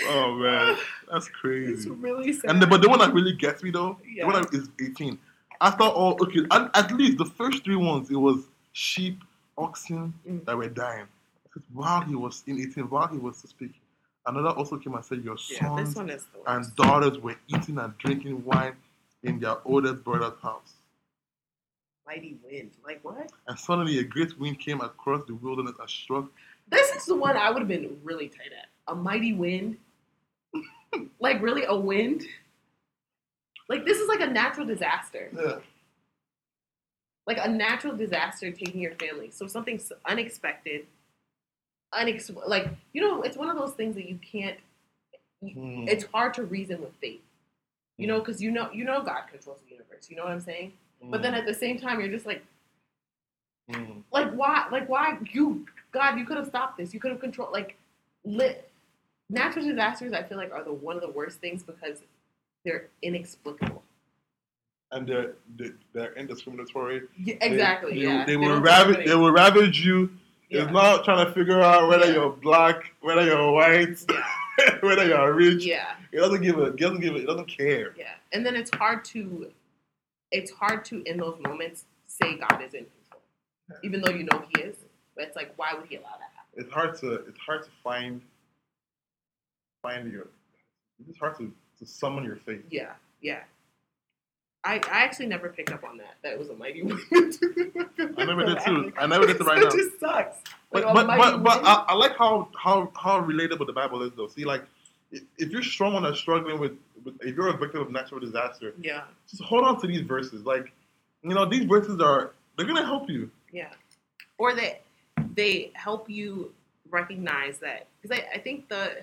Oh man, that's crazy. It's really sad. And the, but the one that really gets me though, Yeah. the one that is 18. After all, okay, at, at least the first three ones, it was sheep, oxen Mm. that were dying. While he was in 18, while he was speaking, another also came and said, Your yeah, sons this one is and daughters were eating and drinking wine in their oldest brother's house. Mighty wind. Like what? And suddenly a great wind came across the wilderness and struck. This is the one I would have been really tight at. A mighty wind. like really a wind. Like this is like a natural disaster. Yeah. Like a natural disaster taking your family. So something unexpected. Unex like you know, it's one of those things that you can't. Mm. It's hard to reason with faith. You know, because you know you know God controls the universe. You know what I'm saying? But then at the same time, you're just like, Mm. like why, like why you, God, you could have stopped this. You could have controlled. Like, lit, natural disasters. I feel like are the one of the worst things because they're inexplicable. And they're they're, they're indiscriminatory. Yeah, exactly. They, yeah. they will ravage. They will ravage you. Yeah. It's not trying to figure out whether Yeah. you're black, whether you're white, Yeah. whether you're rich. Yeah. It doesn't give a. It doesn't give a. It doesn't care. Yeah. And then it's hard to, it's hard to in those moments say God is in control, even though you know He is. But it's like, why would He allow that happen? It's hard to. It's hard to find. Find your. It's hard to, to summon your faith. Yeah. Yeah. I, I actually never picked up on that. That it was a mighty wind. I never did too. I never did the right It now. just sucks. But Like, but but, but. I, I like how how how relatable the Bible is though. See, like if, you're someone that's struggling with, with if you're a victim of natural disaster, yeah. just hold on to these verses. Like you know, these verses are they're gonna help you. Yeah. Or that they help you recognize that because I, I think the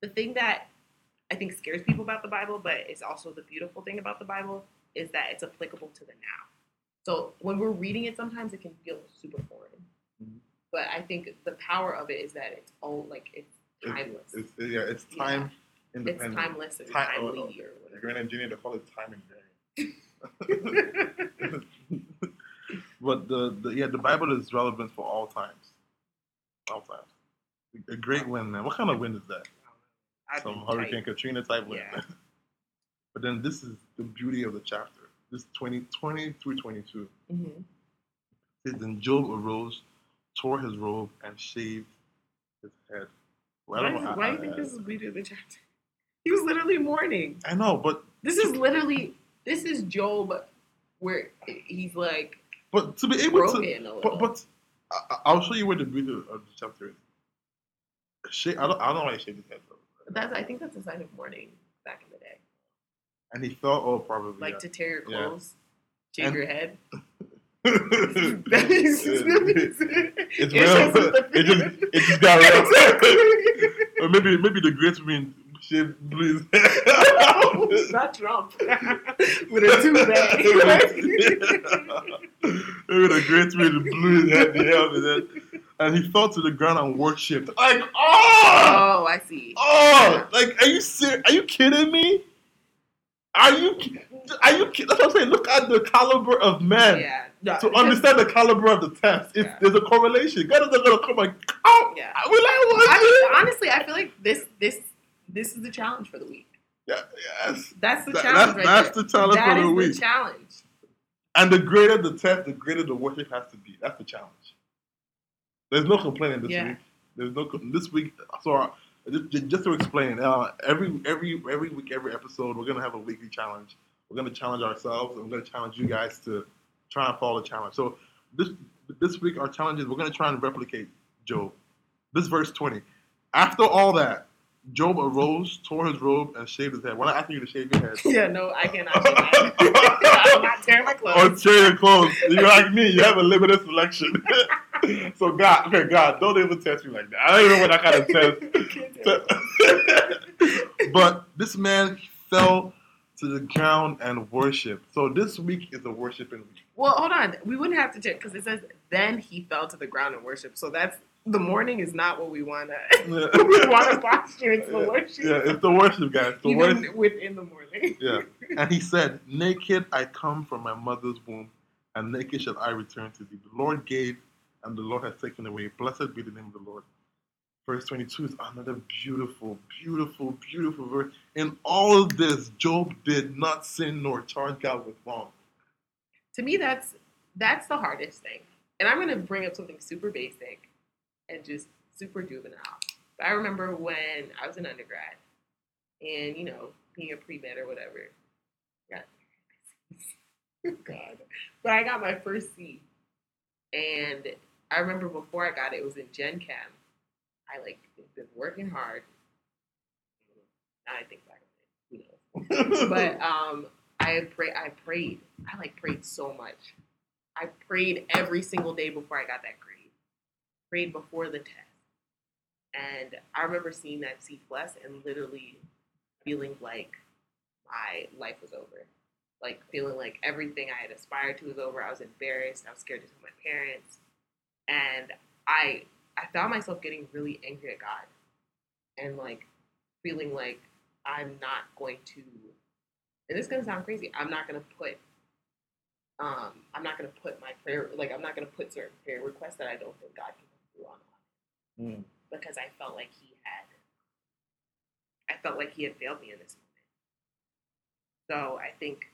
the thing that I think scares people about the Bible, but it's also the beautiful thing about the Bible is that it's applicable to the now. So when we're reading it, sometimes it can feel super foreign. Mhm. But I think the power of it is that it's all like it's It's- timeless. It's yeah, it's Yeah. time It's, timeless and Time- timely oh, or whatever. you're an engineer, they call it time invariant. but the, the yeah, the Bible is relevant for all times. All times. A great wind, man. What kind of wind is that? I'd Some Hurricane tight. Katrina type wind. Yeah. But then this is the beauty of the chapter. This 20, 20 through 22. Mhm. It says, Then Job arose, tore his robe, and shaved his head. Well, Why, don't why I- do you think I- this is beauty of the chapter? He was literally mourning. I know, but This is literally this is Job where he's like but to be able to broken a little. But, but I, I'll show you where the beauty of the chapter is. Sha- I don't, I don't know why he shaved his head though. that's I think that's a sign of mourning back in the day. And he felt, oh, probably. Like to tear your Yeah. clothes, shave And- your head. yeah. it's it's real. It just, it just got real. or maybe, maybe the greats mean shaved his head. Not Trump with a toupee. Maybe the greats mean blew his head, the hell with. And he fell to the ground and worshipped. Like, oh! oh, I see. Oh, like, are you? Are you kidding me? Are you? Are you? That's what I'm saying. Look at the caliber of men Yeah. No, to understand the caliber of the test. It's, Yeah. There's a correlation. God isn't gonna come like, oh, Yeah. will I watch I mean, honestly, I feel like this this this is the challenge for the week. Yeah, yes. That's the That- challenge. that's right that's the challenge That for the is week. the challenge. And the greater the test, the greater the worship has to be. That's the challenge. There's no complaining this Yeah. week. There's no this week. So just, just to explain, uh, every every every week, every episode, we're gonna have a weekly challenge. We're gonna challenge ourselves, and we're gonna challenge you guys to try and follow the challenge. So this this week, our challenge is we're gonna try and replicate Job. This verse twenty. After all that, Job arose, tore his robe, and shaved his head. We're not asking you to shave your head. Yeah, no, I cannot do that. I'm not tearing my clothes. or tear your clothes. You're like me. You have a limited selection. so God, okay, God, don't even test me like that. I don't even know what that kind of test. but this man fell to the ground and worshiped. So this week is a worshiping week. Well, hold on. We wouldn't have to check because it says then he fell to the ground and worshiped. So that's the morning is not what we want to. we want to posture into the worship. Yeah, it's the worship, guys. The Even worship. within the morning. Yeah. And he said, Naked I come from my mother's womb, and naked shall I return to thee. The Lord gave, and the Lord has taken away. Blessed be the name of the Lord. Verse 22 is another beautiful, beautiful, beautiful verse. In all of this, Job did not sin nor charge God with wrong. to me, that's that's the hardest thing. And I'm gonna bring up something super basic and just super juvenile. But I remember when I was an undergrad, and you know, being a pre med or whatever. Yeah. God. But I got my first C, and I remember before I got it, it was in Gen Chem. I like been working hard. Now I think back on it, who knows? but um, I pray. I prayed. I like prayed so much. I prayed every single day before I got that grade. Prayed before the test, and I remember seeing that C plus and literally feeling like my life was over. Like feeling like everything I had aspired to was over. I was embarrassed. I was scared to tell my parents, and I I found myself getting really angry at God, and like feeling like I'm not going to. And this is gonna sound crazy. I'm not gonna put. Um, I'm not gonna put my prayer like I'm not gonna put certain prayer requests that I don't think God can come through on Mm. because I felt like He had. I felt like He had failed me in this moment. So I think,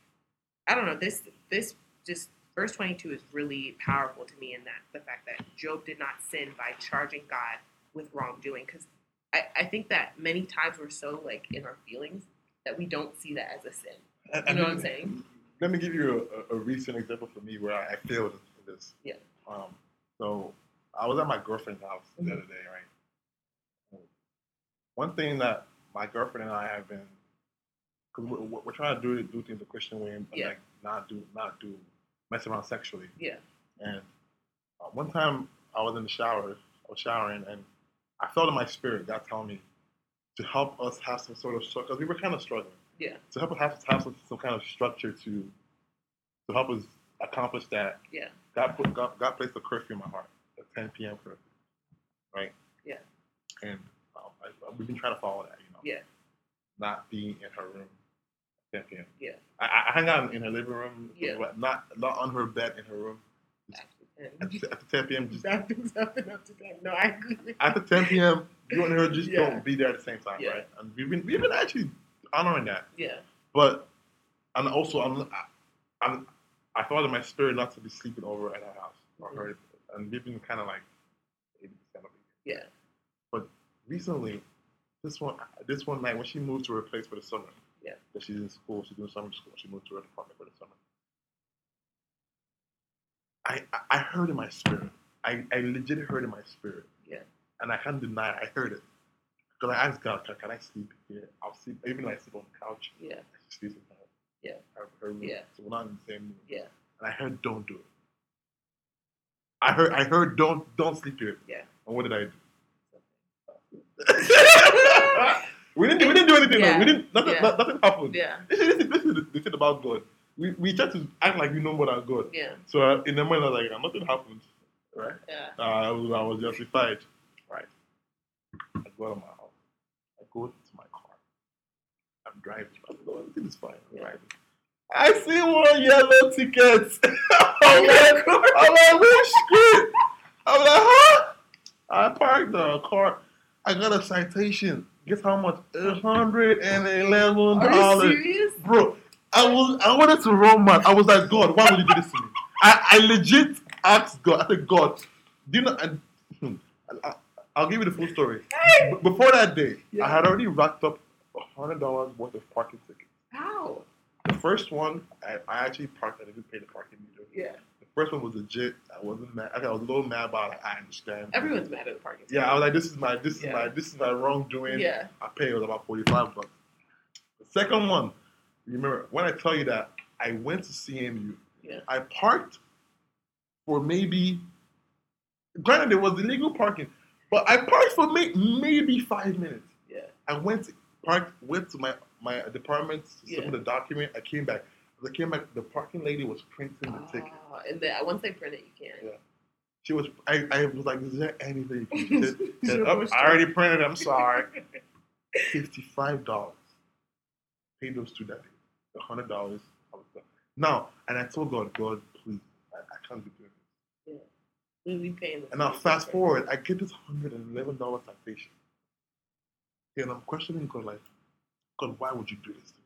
I don't know. This this just verse 22 is really powerful to me in that the fact that Job did not sin by charging God with wrongdoing because I, I think that many times we're so like in our feelings that we don't see that as a sin. And- You know what I'm saying? Let me give you a, a, a recent example for me where I failed in this. Yeah. Um, so I was at my girlfriend's house the other day, right? One thing that my girlfriend and I have been, because we're, we're trying to do do things the Christian way and Yeah. like not do not do mess around sexually. Yeah. And uh, one time I was in the shower, I was showering, and I felt in my spirit God telling me to help us have some sort of structure because we were kind of struggling. Yeah. To help us have, have some, some kind of structure to to help us accomplish that. Yeah. God put God, God placed a curfew in my heart, 10 p.m. curfew, right? Yeah. And um, I, we've been trying to follow that, you know. Yeah. Not being in her room at 10 p.m. Yeah. I, I hang out in her living room, Yeah. but not not on her bed in her room. At, After 10. after 10 p.m., just After something up to 10. No, I agree. after 10 p.m., you and her just Yeah. don't be there at the same time, Yeah. right? And we've been we've been actually honoring that. Yeah. But and also I'm I'm I thought in my spirit not to be sleeping over at her house or her and we've been kind of like maybe it's gonna be. Yeah. But recently, this one this one night when she moved to her place for the summer. Yeah. That she's in school, she's doing summer school. She moved to her apartment for the summer. I I- I heard in my spirit. I, I legit heard in my spirit. Yeah. And I can't deny it. I heard it. Because I asked God, can, can I sleep here? I'll sleep, even if I sleep on the couch. Yeah. She sleeps in Yeah. her, her room. Yeah. So we're not in the same room. Yeah. And I heard, don't do it. I heard, I heard, don't, don't sleep here. Yeah. And what did I do? we didn't, we didn't do anything. Yeah. We didn't. Nothing, Yeah. nothing happened. Yeah. This is, this is, the, thing about God. We, we try to act like we know more than God. Yeah. So uh, in the moment, I was like, nothing happened, right? Yeah. Uh, I was, I was justified. Right. I go out of my house. I go to my car. I'm driving. I'm going, everything is fine. I'm Yeah. driving. I see one yellow ticket. I'm like, I'm like, which street? I'm like, huh? I parked the car. I got a citation. Guess how much? hundred and eleven Are you dollars. serious? Bro, I was I wanted to run mad. I was like, God, why would you do this to me? I, I legit asked God. I said, God, do you know? And, hmm, I, I'll give you the full story. B- before that day, Yeah. I had already racked up hundred dollars worth of parking tickets. How? The first one, I, I actually parked. I didn't pay the parking meter. Yeah. The first one was legit. I wasn't mad. I was a little mad about it. I understand. Everyone's mad at the parking. Yeah, I was like, this is my this is Yeah. my this is my wrongdoing. Yeah. I paid it was about 45 bucks. The second one, remember, when I tell you that I went to CMU, Yeah. I parked for maybe, granted, it was illegal parking, but I parked for may, maybe five minutes. Yeah. I went, to, parked, went to my, my department, to Yeah. the document. I came back. As I came back, the parking lady was printing the ticket. Ah, and then once they print it, you can. Yeah. She was, I, I was like, is there anything you can do? Said, "Oh, I already printed. I'm sorry. Fifty-five dollars. Paid those two that day. The hundred dollars. I was done. Now, and I told God, God, please, I, I can't be doing this. We'll be paying. And now fast forward, I get this hundred and eleven dollar taxation. And I'm questioning God, like, God, why would you do this to me?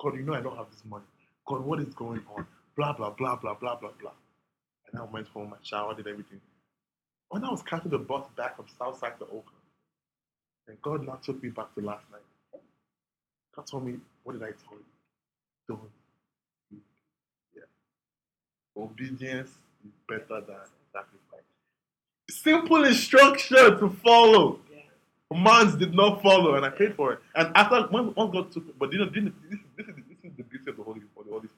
God, you know I don't have this money. God, what is going on? Blah blah blah blah blah blah blah. And I went home, I showered, did everything. When I was catching the bus back from Southside to Oakland, and God now took me back to last night. God told me, what did I tell you? Don't. Yeah. Obedience is better than sacrifice. Simple instruction to follow. Yeah. Mans did not follow, and I paid for it. And after when once God took, but you know, didn't, this, this is this is the beauty of the Holy of the Holy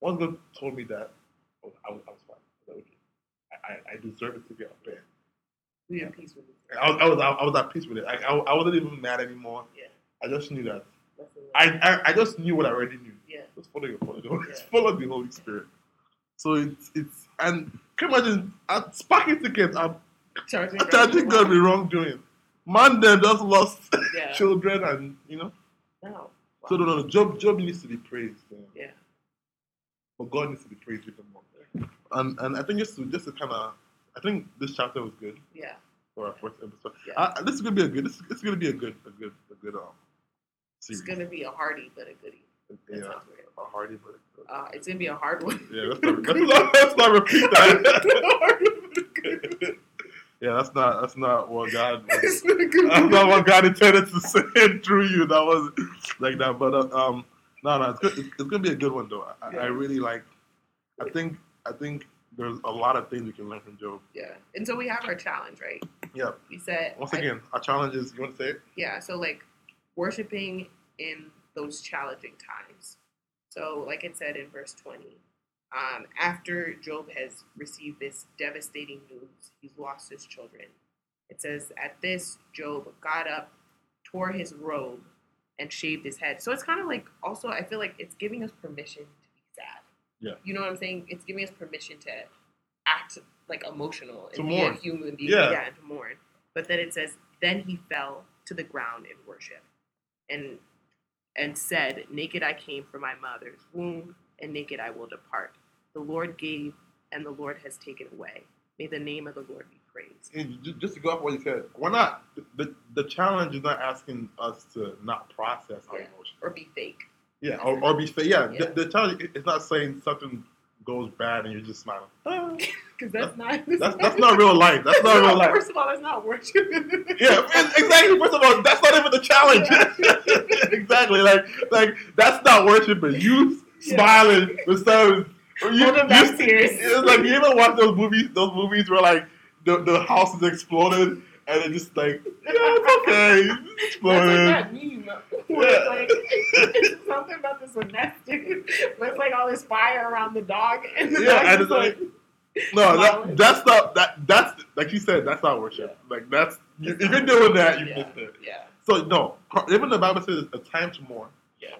One girl told me that oh, I was, I was fine. I was like, okay, I, I, I deserve it to get up there. Be at peace with it. I was, I was, I was at peace with it. I, I, I wasn't even mad anymore. Yeah. I just knew that. That's the way. I, I, I just knew what I already knew. yeah. Just follow your follow. Yeah. follow the Holy Spirit. So it's it's and can you imagine I'm sparking tickets. I'm Charging I'm charging God with wrongdoing. Man, them just lost Yeah. children and you know. No. So no, no, no. Job, Job needs to be praised. Man. Yeah. But God needs to be praised even more. And and I think just to just to kind of, I think this chapter was good Yeah. for our first episode. Yeah. Uh, this is gonna be a good. This, this is gonna be a good, a good, a good um. It's gonna be a hardy but a goodie. That yeah, a hardy, but Uh, it's gonna be a hard one. yeah. Let's not, let's not repeat that. yeah, that's not that's not what God. It's not gonna that's not what God intended to say through you. That was like that. But uh, um, no, no, it's good. It's, it's gonna be a good one though. I, I really like. I think I think there's a lot of things we can learn from Job. Yeah. And so we have our challenge, right? Yeah. We said Once I- again, our challenge is. You want to say it? yeah, so like worshiping in those challenging times. So, like it said in verse 20, um, after Job has received this devastating news, he's lost his children. It says, At this, Job got up, tore his robe, and shaved his head. So it's kind of like also, I feel like it's giving us permission to be sad. Yeah. You know what I'm saying? It's giving us permission to act like emotional and To be mourn. a human being. Yeah. yeah, and to mourn. But then it says, Then he fell to the ground in worship and and said, Naked I came from my mother's womb, and naked I will depart. The Lord gave, and the Lord has taken away. May the name of the Lord be praised. And just to go off what you said, we're not. The, the challenge is not asking us to not process our Yeah. emotions. Or be fake. Yeah, or, or be fake. Yeah, Yeah. The, the challenge is not saying something goes bad and you're just smiling. Ah. Because that's not That's that's not real life. That's not real life. First of all, that's not worship. Yeah, exactly. First of all, that's not even the challenge. exactly. Like like that's not worshiping. You Yeah. smiling with some. You, Hold them back tears. It's like you ever watch those movies? Those movies where like the, the house is exploded and it's just like yeah, it's okay, it's That's like that meme. Where it's like, it's something about this one nesting. But it's like all this fire around the dog. And the Yeah, dog's and it's like, no, that, that's not that. That's like you said. That's not worship. Like that's you, if you're doing that, you yeah, missed it. yeah. So no, even the Bible says a time to mourn. Yeah.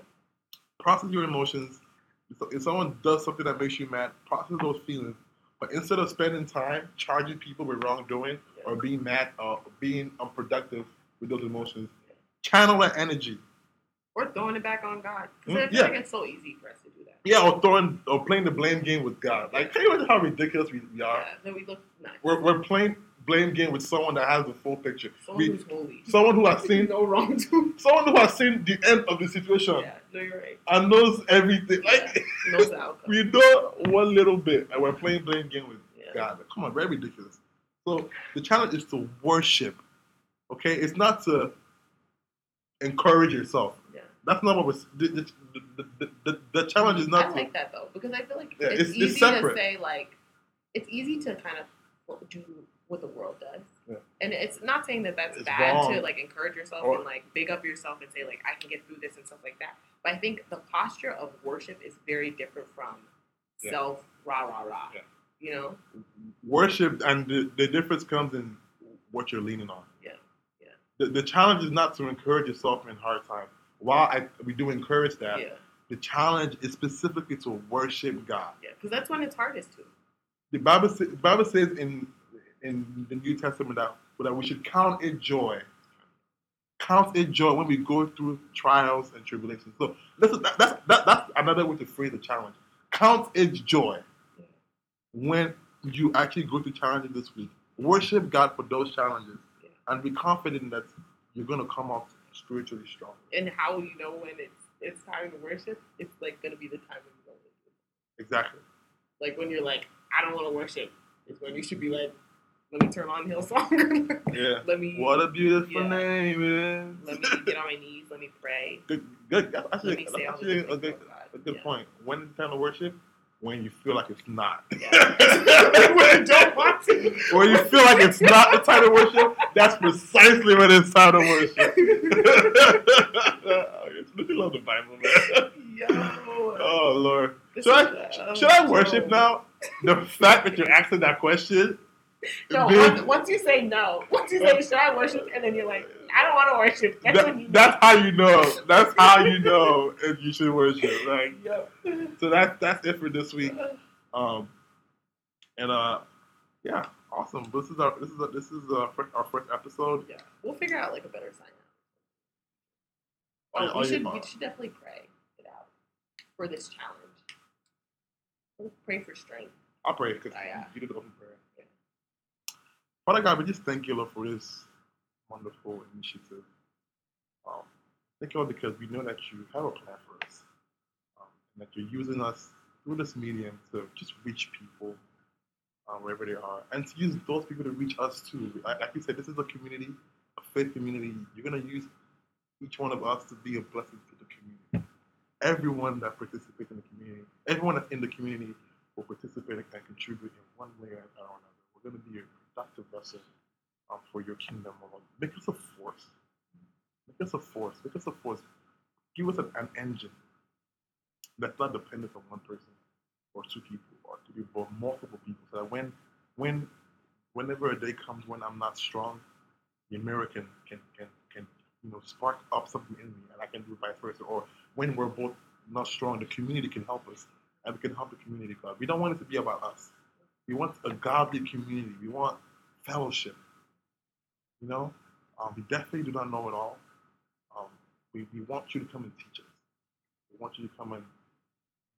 Process your emotions. If- If someone does something that makes you mad, process those feelings. But instead of spending time charging people with wrongdoing Yeah. or being mad or being unproductive with those emotions, channel that energy. Or throwing it back on God. Mm, Because I feel yeah. like it's so easy for us to do that. Yeah, or throwing or playing the blame game with God. Like, can you imagine how ridiculous we, we are? Yeah, then we look nice. We're, we're playing blame game with someone that has the full picture. Someone who's holy. someone who has seen no wrong to. someone who has seen the end of the situation Yeah, no, you're right. and knows everything. Like Yeah, knows the outcome. we know one little bit, and we're playing blame game with Yeah. God. Come on, very ridiculous. So the challenge is to worship. Okay, it's not to encourage yourself. Yeah. That's not what we're. The, the, the, the, the, the challenge is I not to. like that though because I feel like Yeah, it's, it's- it's easy to say like it's easy to kind of do what the world does, Yeah. and it's not saying that that's It's bad wrong. to like encourage yourself Or- and like big up yourself and say like I can get through this and stuff like that. But I think the posture of worship is very different from Yeah. self rah rah rah. Yeah. You know, worship and the, the difference comes in what you're leaning on. Yeah, yeah. The, the challenge is not to encourage yourself in hard times. While I, we do encourage that, yeah, the challenge is specifically to worship God. yeah, because that's when it's hardest to. The Bible, the Bible says in in the New Testament that, that we should count it joy. Count it joy when we go through trials and tribulations. So that's, that's, that, that's another way to phrase the challenge. Count it joy when you actually go through challenges this week. Worship God for those challenges and be confident that you're going to come out spiritually strong. And how you know when it's it's time to worship? It's like gonna be the time when you don't worship. Exactly. Like when you're like, I don't want to worship, is when you should be like, let me turn on Hillsong. Yeah. let me What a beautiful Yeah. name it let me get on my knees. Let me pray. good, good. That's Let actually, me say all the actually good a good, a good Yeah. point. When it's time to worship? When you feel like it's not. Yeah. when you don't want to. when you feel like it's not the time to worship, that's precisely when it's time to worship. you love the Bible, man. Yo. Oh Lord. This Should I, uh, should I worship now? The fact that you're asking that question. No, once, once you say no, once you say should I worship, and then you're like, I don't want to worship. That's that- you. that's how you know. That's how you know if you should worship. Like Yo. so that's that's it for this week. Um, and uh, yeah, awesome. This is our this is a, this is our first, our first episode. Yeah, we'll figure out like a better sign out. oh, we should we should definitely pray it out for this challenge. Let's pray for strength. I'll pray because Oh, yeah. you did open prayer. Father God, we just thank you, Lord, for this wonderful initiative. Um, thank you, Lord, because we know that you have a plan for us, um, and that you're using us through this medium to just reach people um, wherever they are, and to use those people to reach us too. Like, you said, this is a community, a faith community. You're gonna use each one of us to be a blessing to the community. Everyone that participates in the community, everyone that's in the community will participate and contribute in one way or another. We're going to be a productive vessel um, for your kingdom, Lord. Make us a force. Make us a force. Make us a force. Give us an, an engine that's not dependent on one person or two people or two people, but multiple people. So that when, when, whenever a day comes when I'm not strong, the American can can can you know spark up something in me, and I can do vice versa. Or when we're both not strong, the community can help us and we can help the community, God. We don't want it to be about us. We want a godly community. We want fellowship. You know, um, we definitely do not know it all. Um, we, we want you to come and teach us. We want you to come and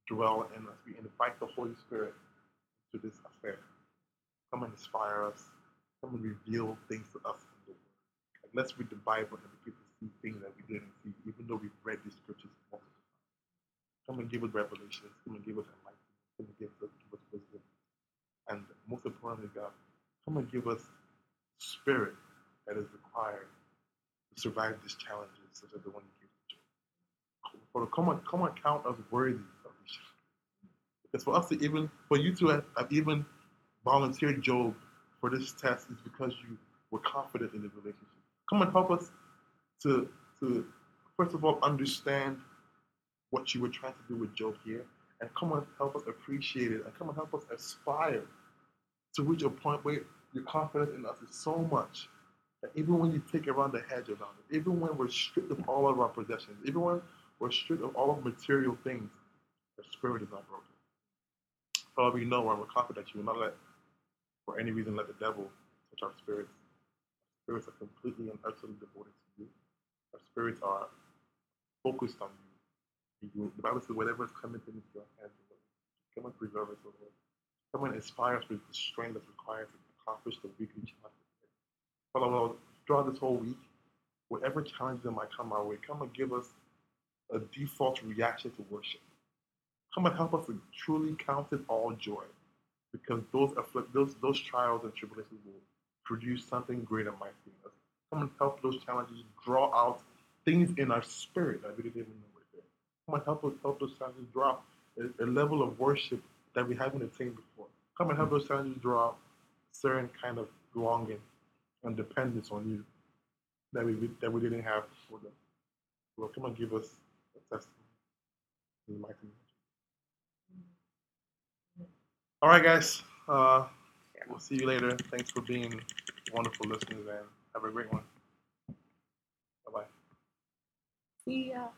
dwell in us. We invite the Holy Spirit to this affair. Come and inspire us. Come and reveal things to us in the. Like, let's read the Bible and begin to see things that we didn't see, even though we've read these scriptures multiple times. Come and give us revelations. Come and give us enlightenment. Come and give us, give us wisdom. And most importantly, God, come and give us spirit that is required to survive these challenges, such as the one you gave to For come on, come on, count us worthy of challenges. Because for us to even, for you to have, have even volunteered Job for this test is because you were confident in the relationship. Come and help us to, to first of all, understand what you were trying to do with Job here, and come and help us appreciate it, and come and help us aspire to reach a point where your confidence in us is so much that even when you take around the hedge around it, even when we're stripped of all of our possessions, even when we're stripped of all of material things, our spirit is not broken. Father, we know we're confident that you will not let, for any reason, let the devil touch our spirits. Our spirits are completely and utterly devoted to you. Our spirits are focused on you. You- The Bible says, whatever is coming into your hands, come and preserve us, Lord. Come and inspire with the strength that's required to accomplish the weekly challenge. Father, Lord, throughout this whole week, whatever challenges that might come our way, come and give us a default reaction to worship. Come and help us to truly count it all joy, because those afflict, those those trials and tribulations will produce something great and mighty in us. Come and help those challenges draw out things in our spirit that we didn't even know were there. Come and help us help those challenges draw out a, a level of worship that we haven't attained before. Come and help those challenges draw out certain kind of longing and dependence on you that we that we didn't have before. Them. Come and give us a testimony in the mighty name. All right, guys. Uh, we'll see you later. Thanks for being wonderful listeners and have a great one. Bye bye. See ya.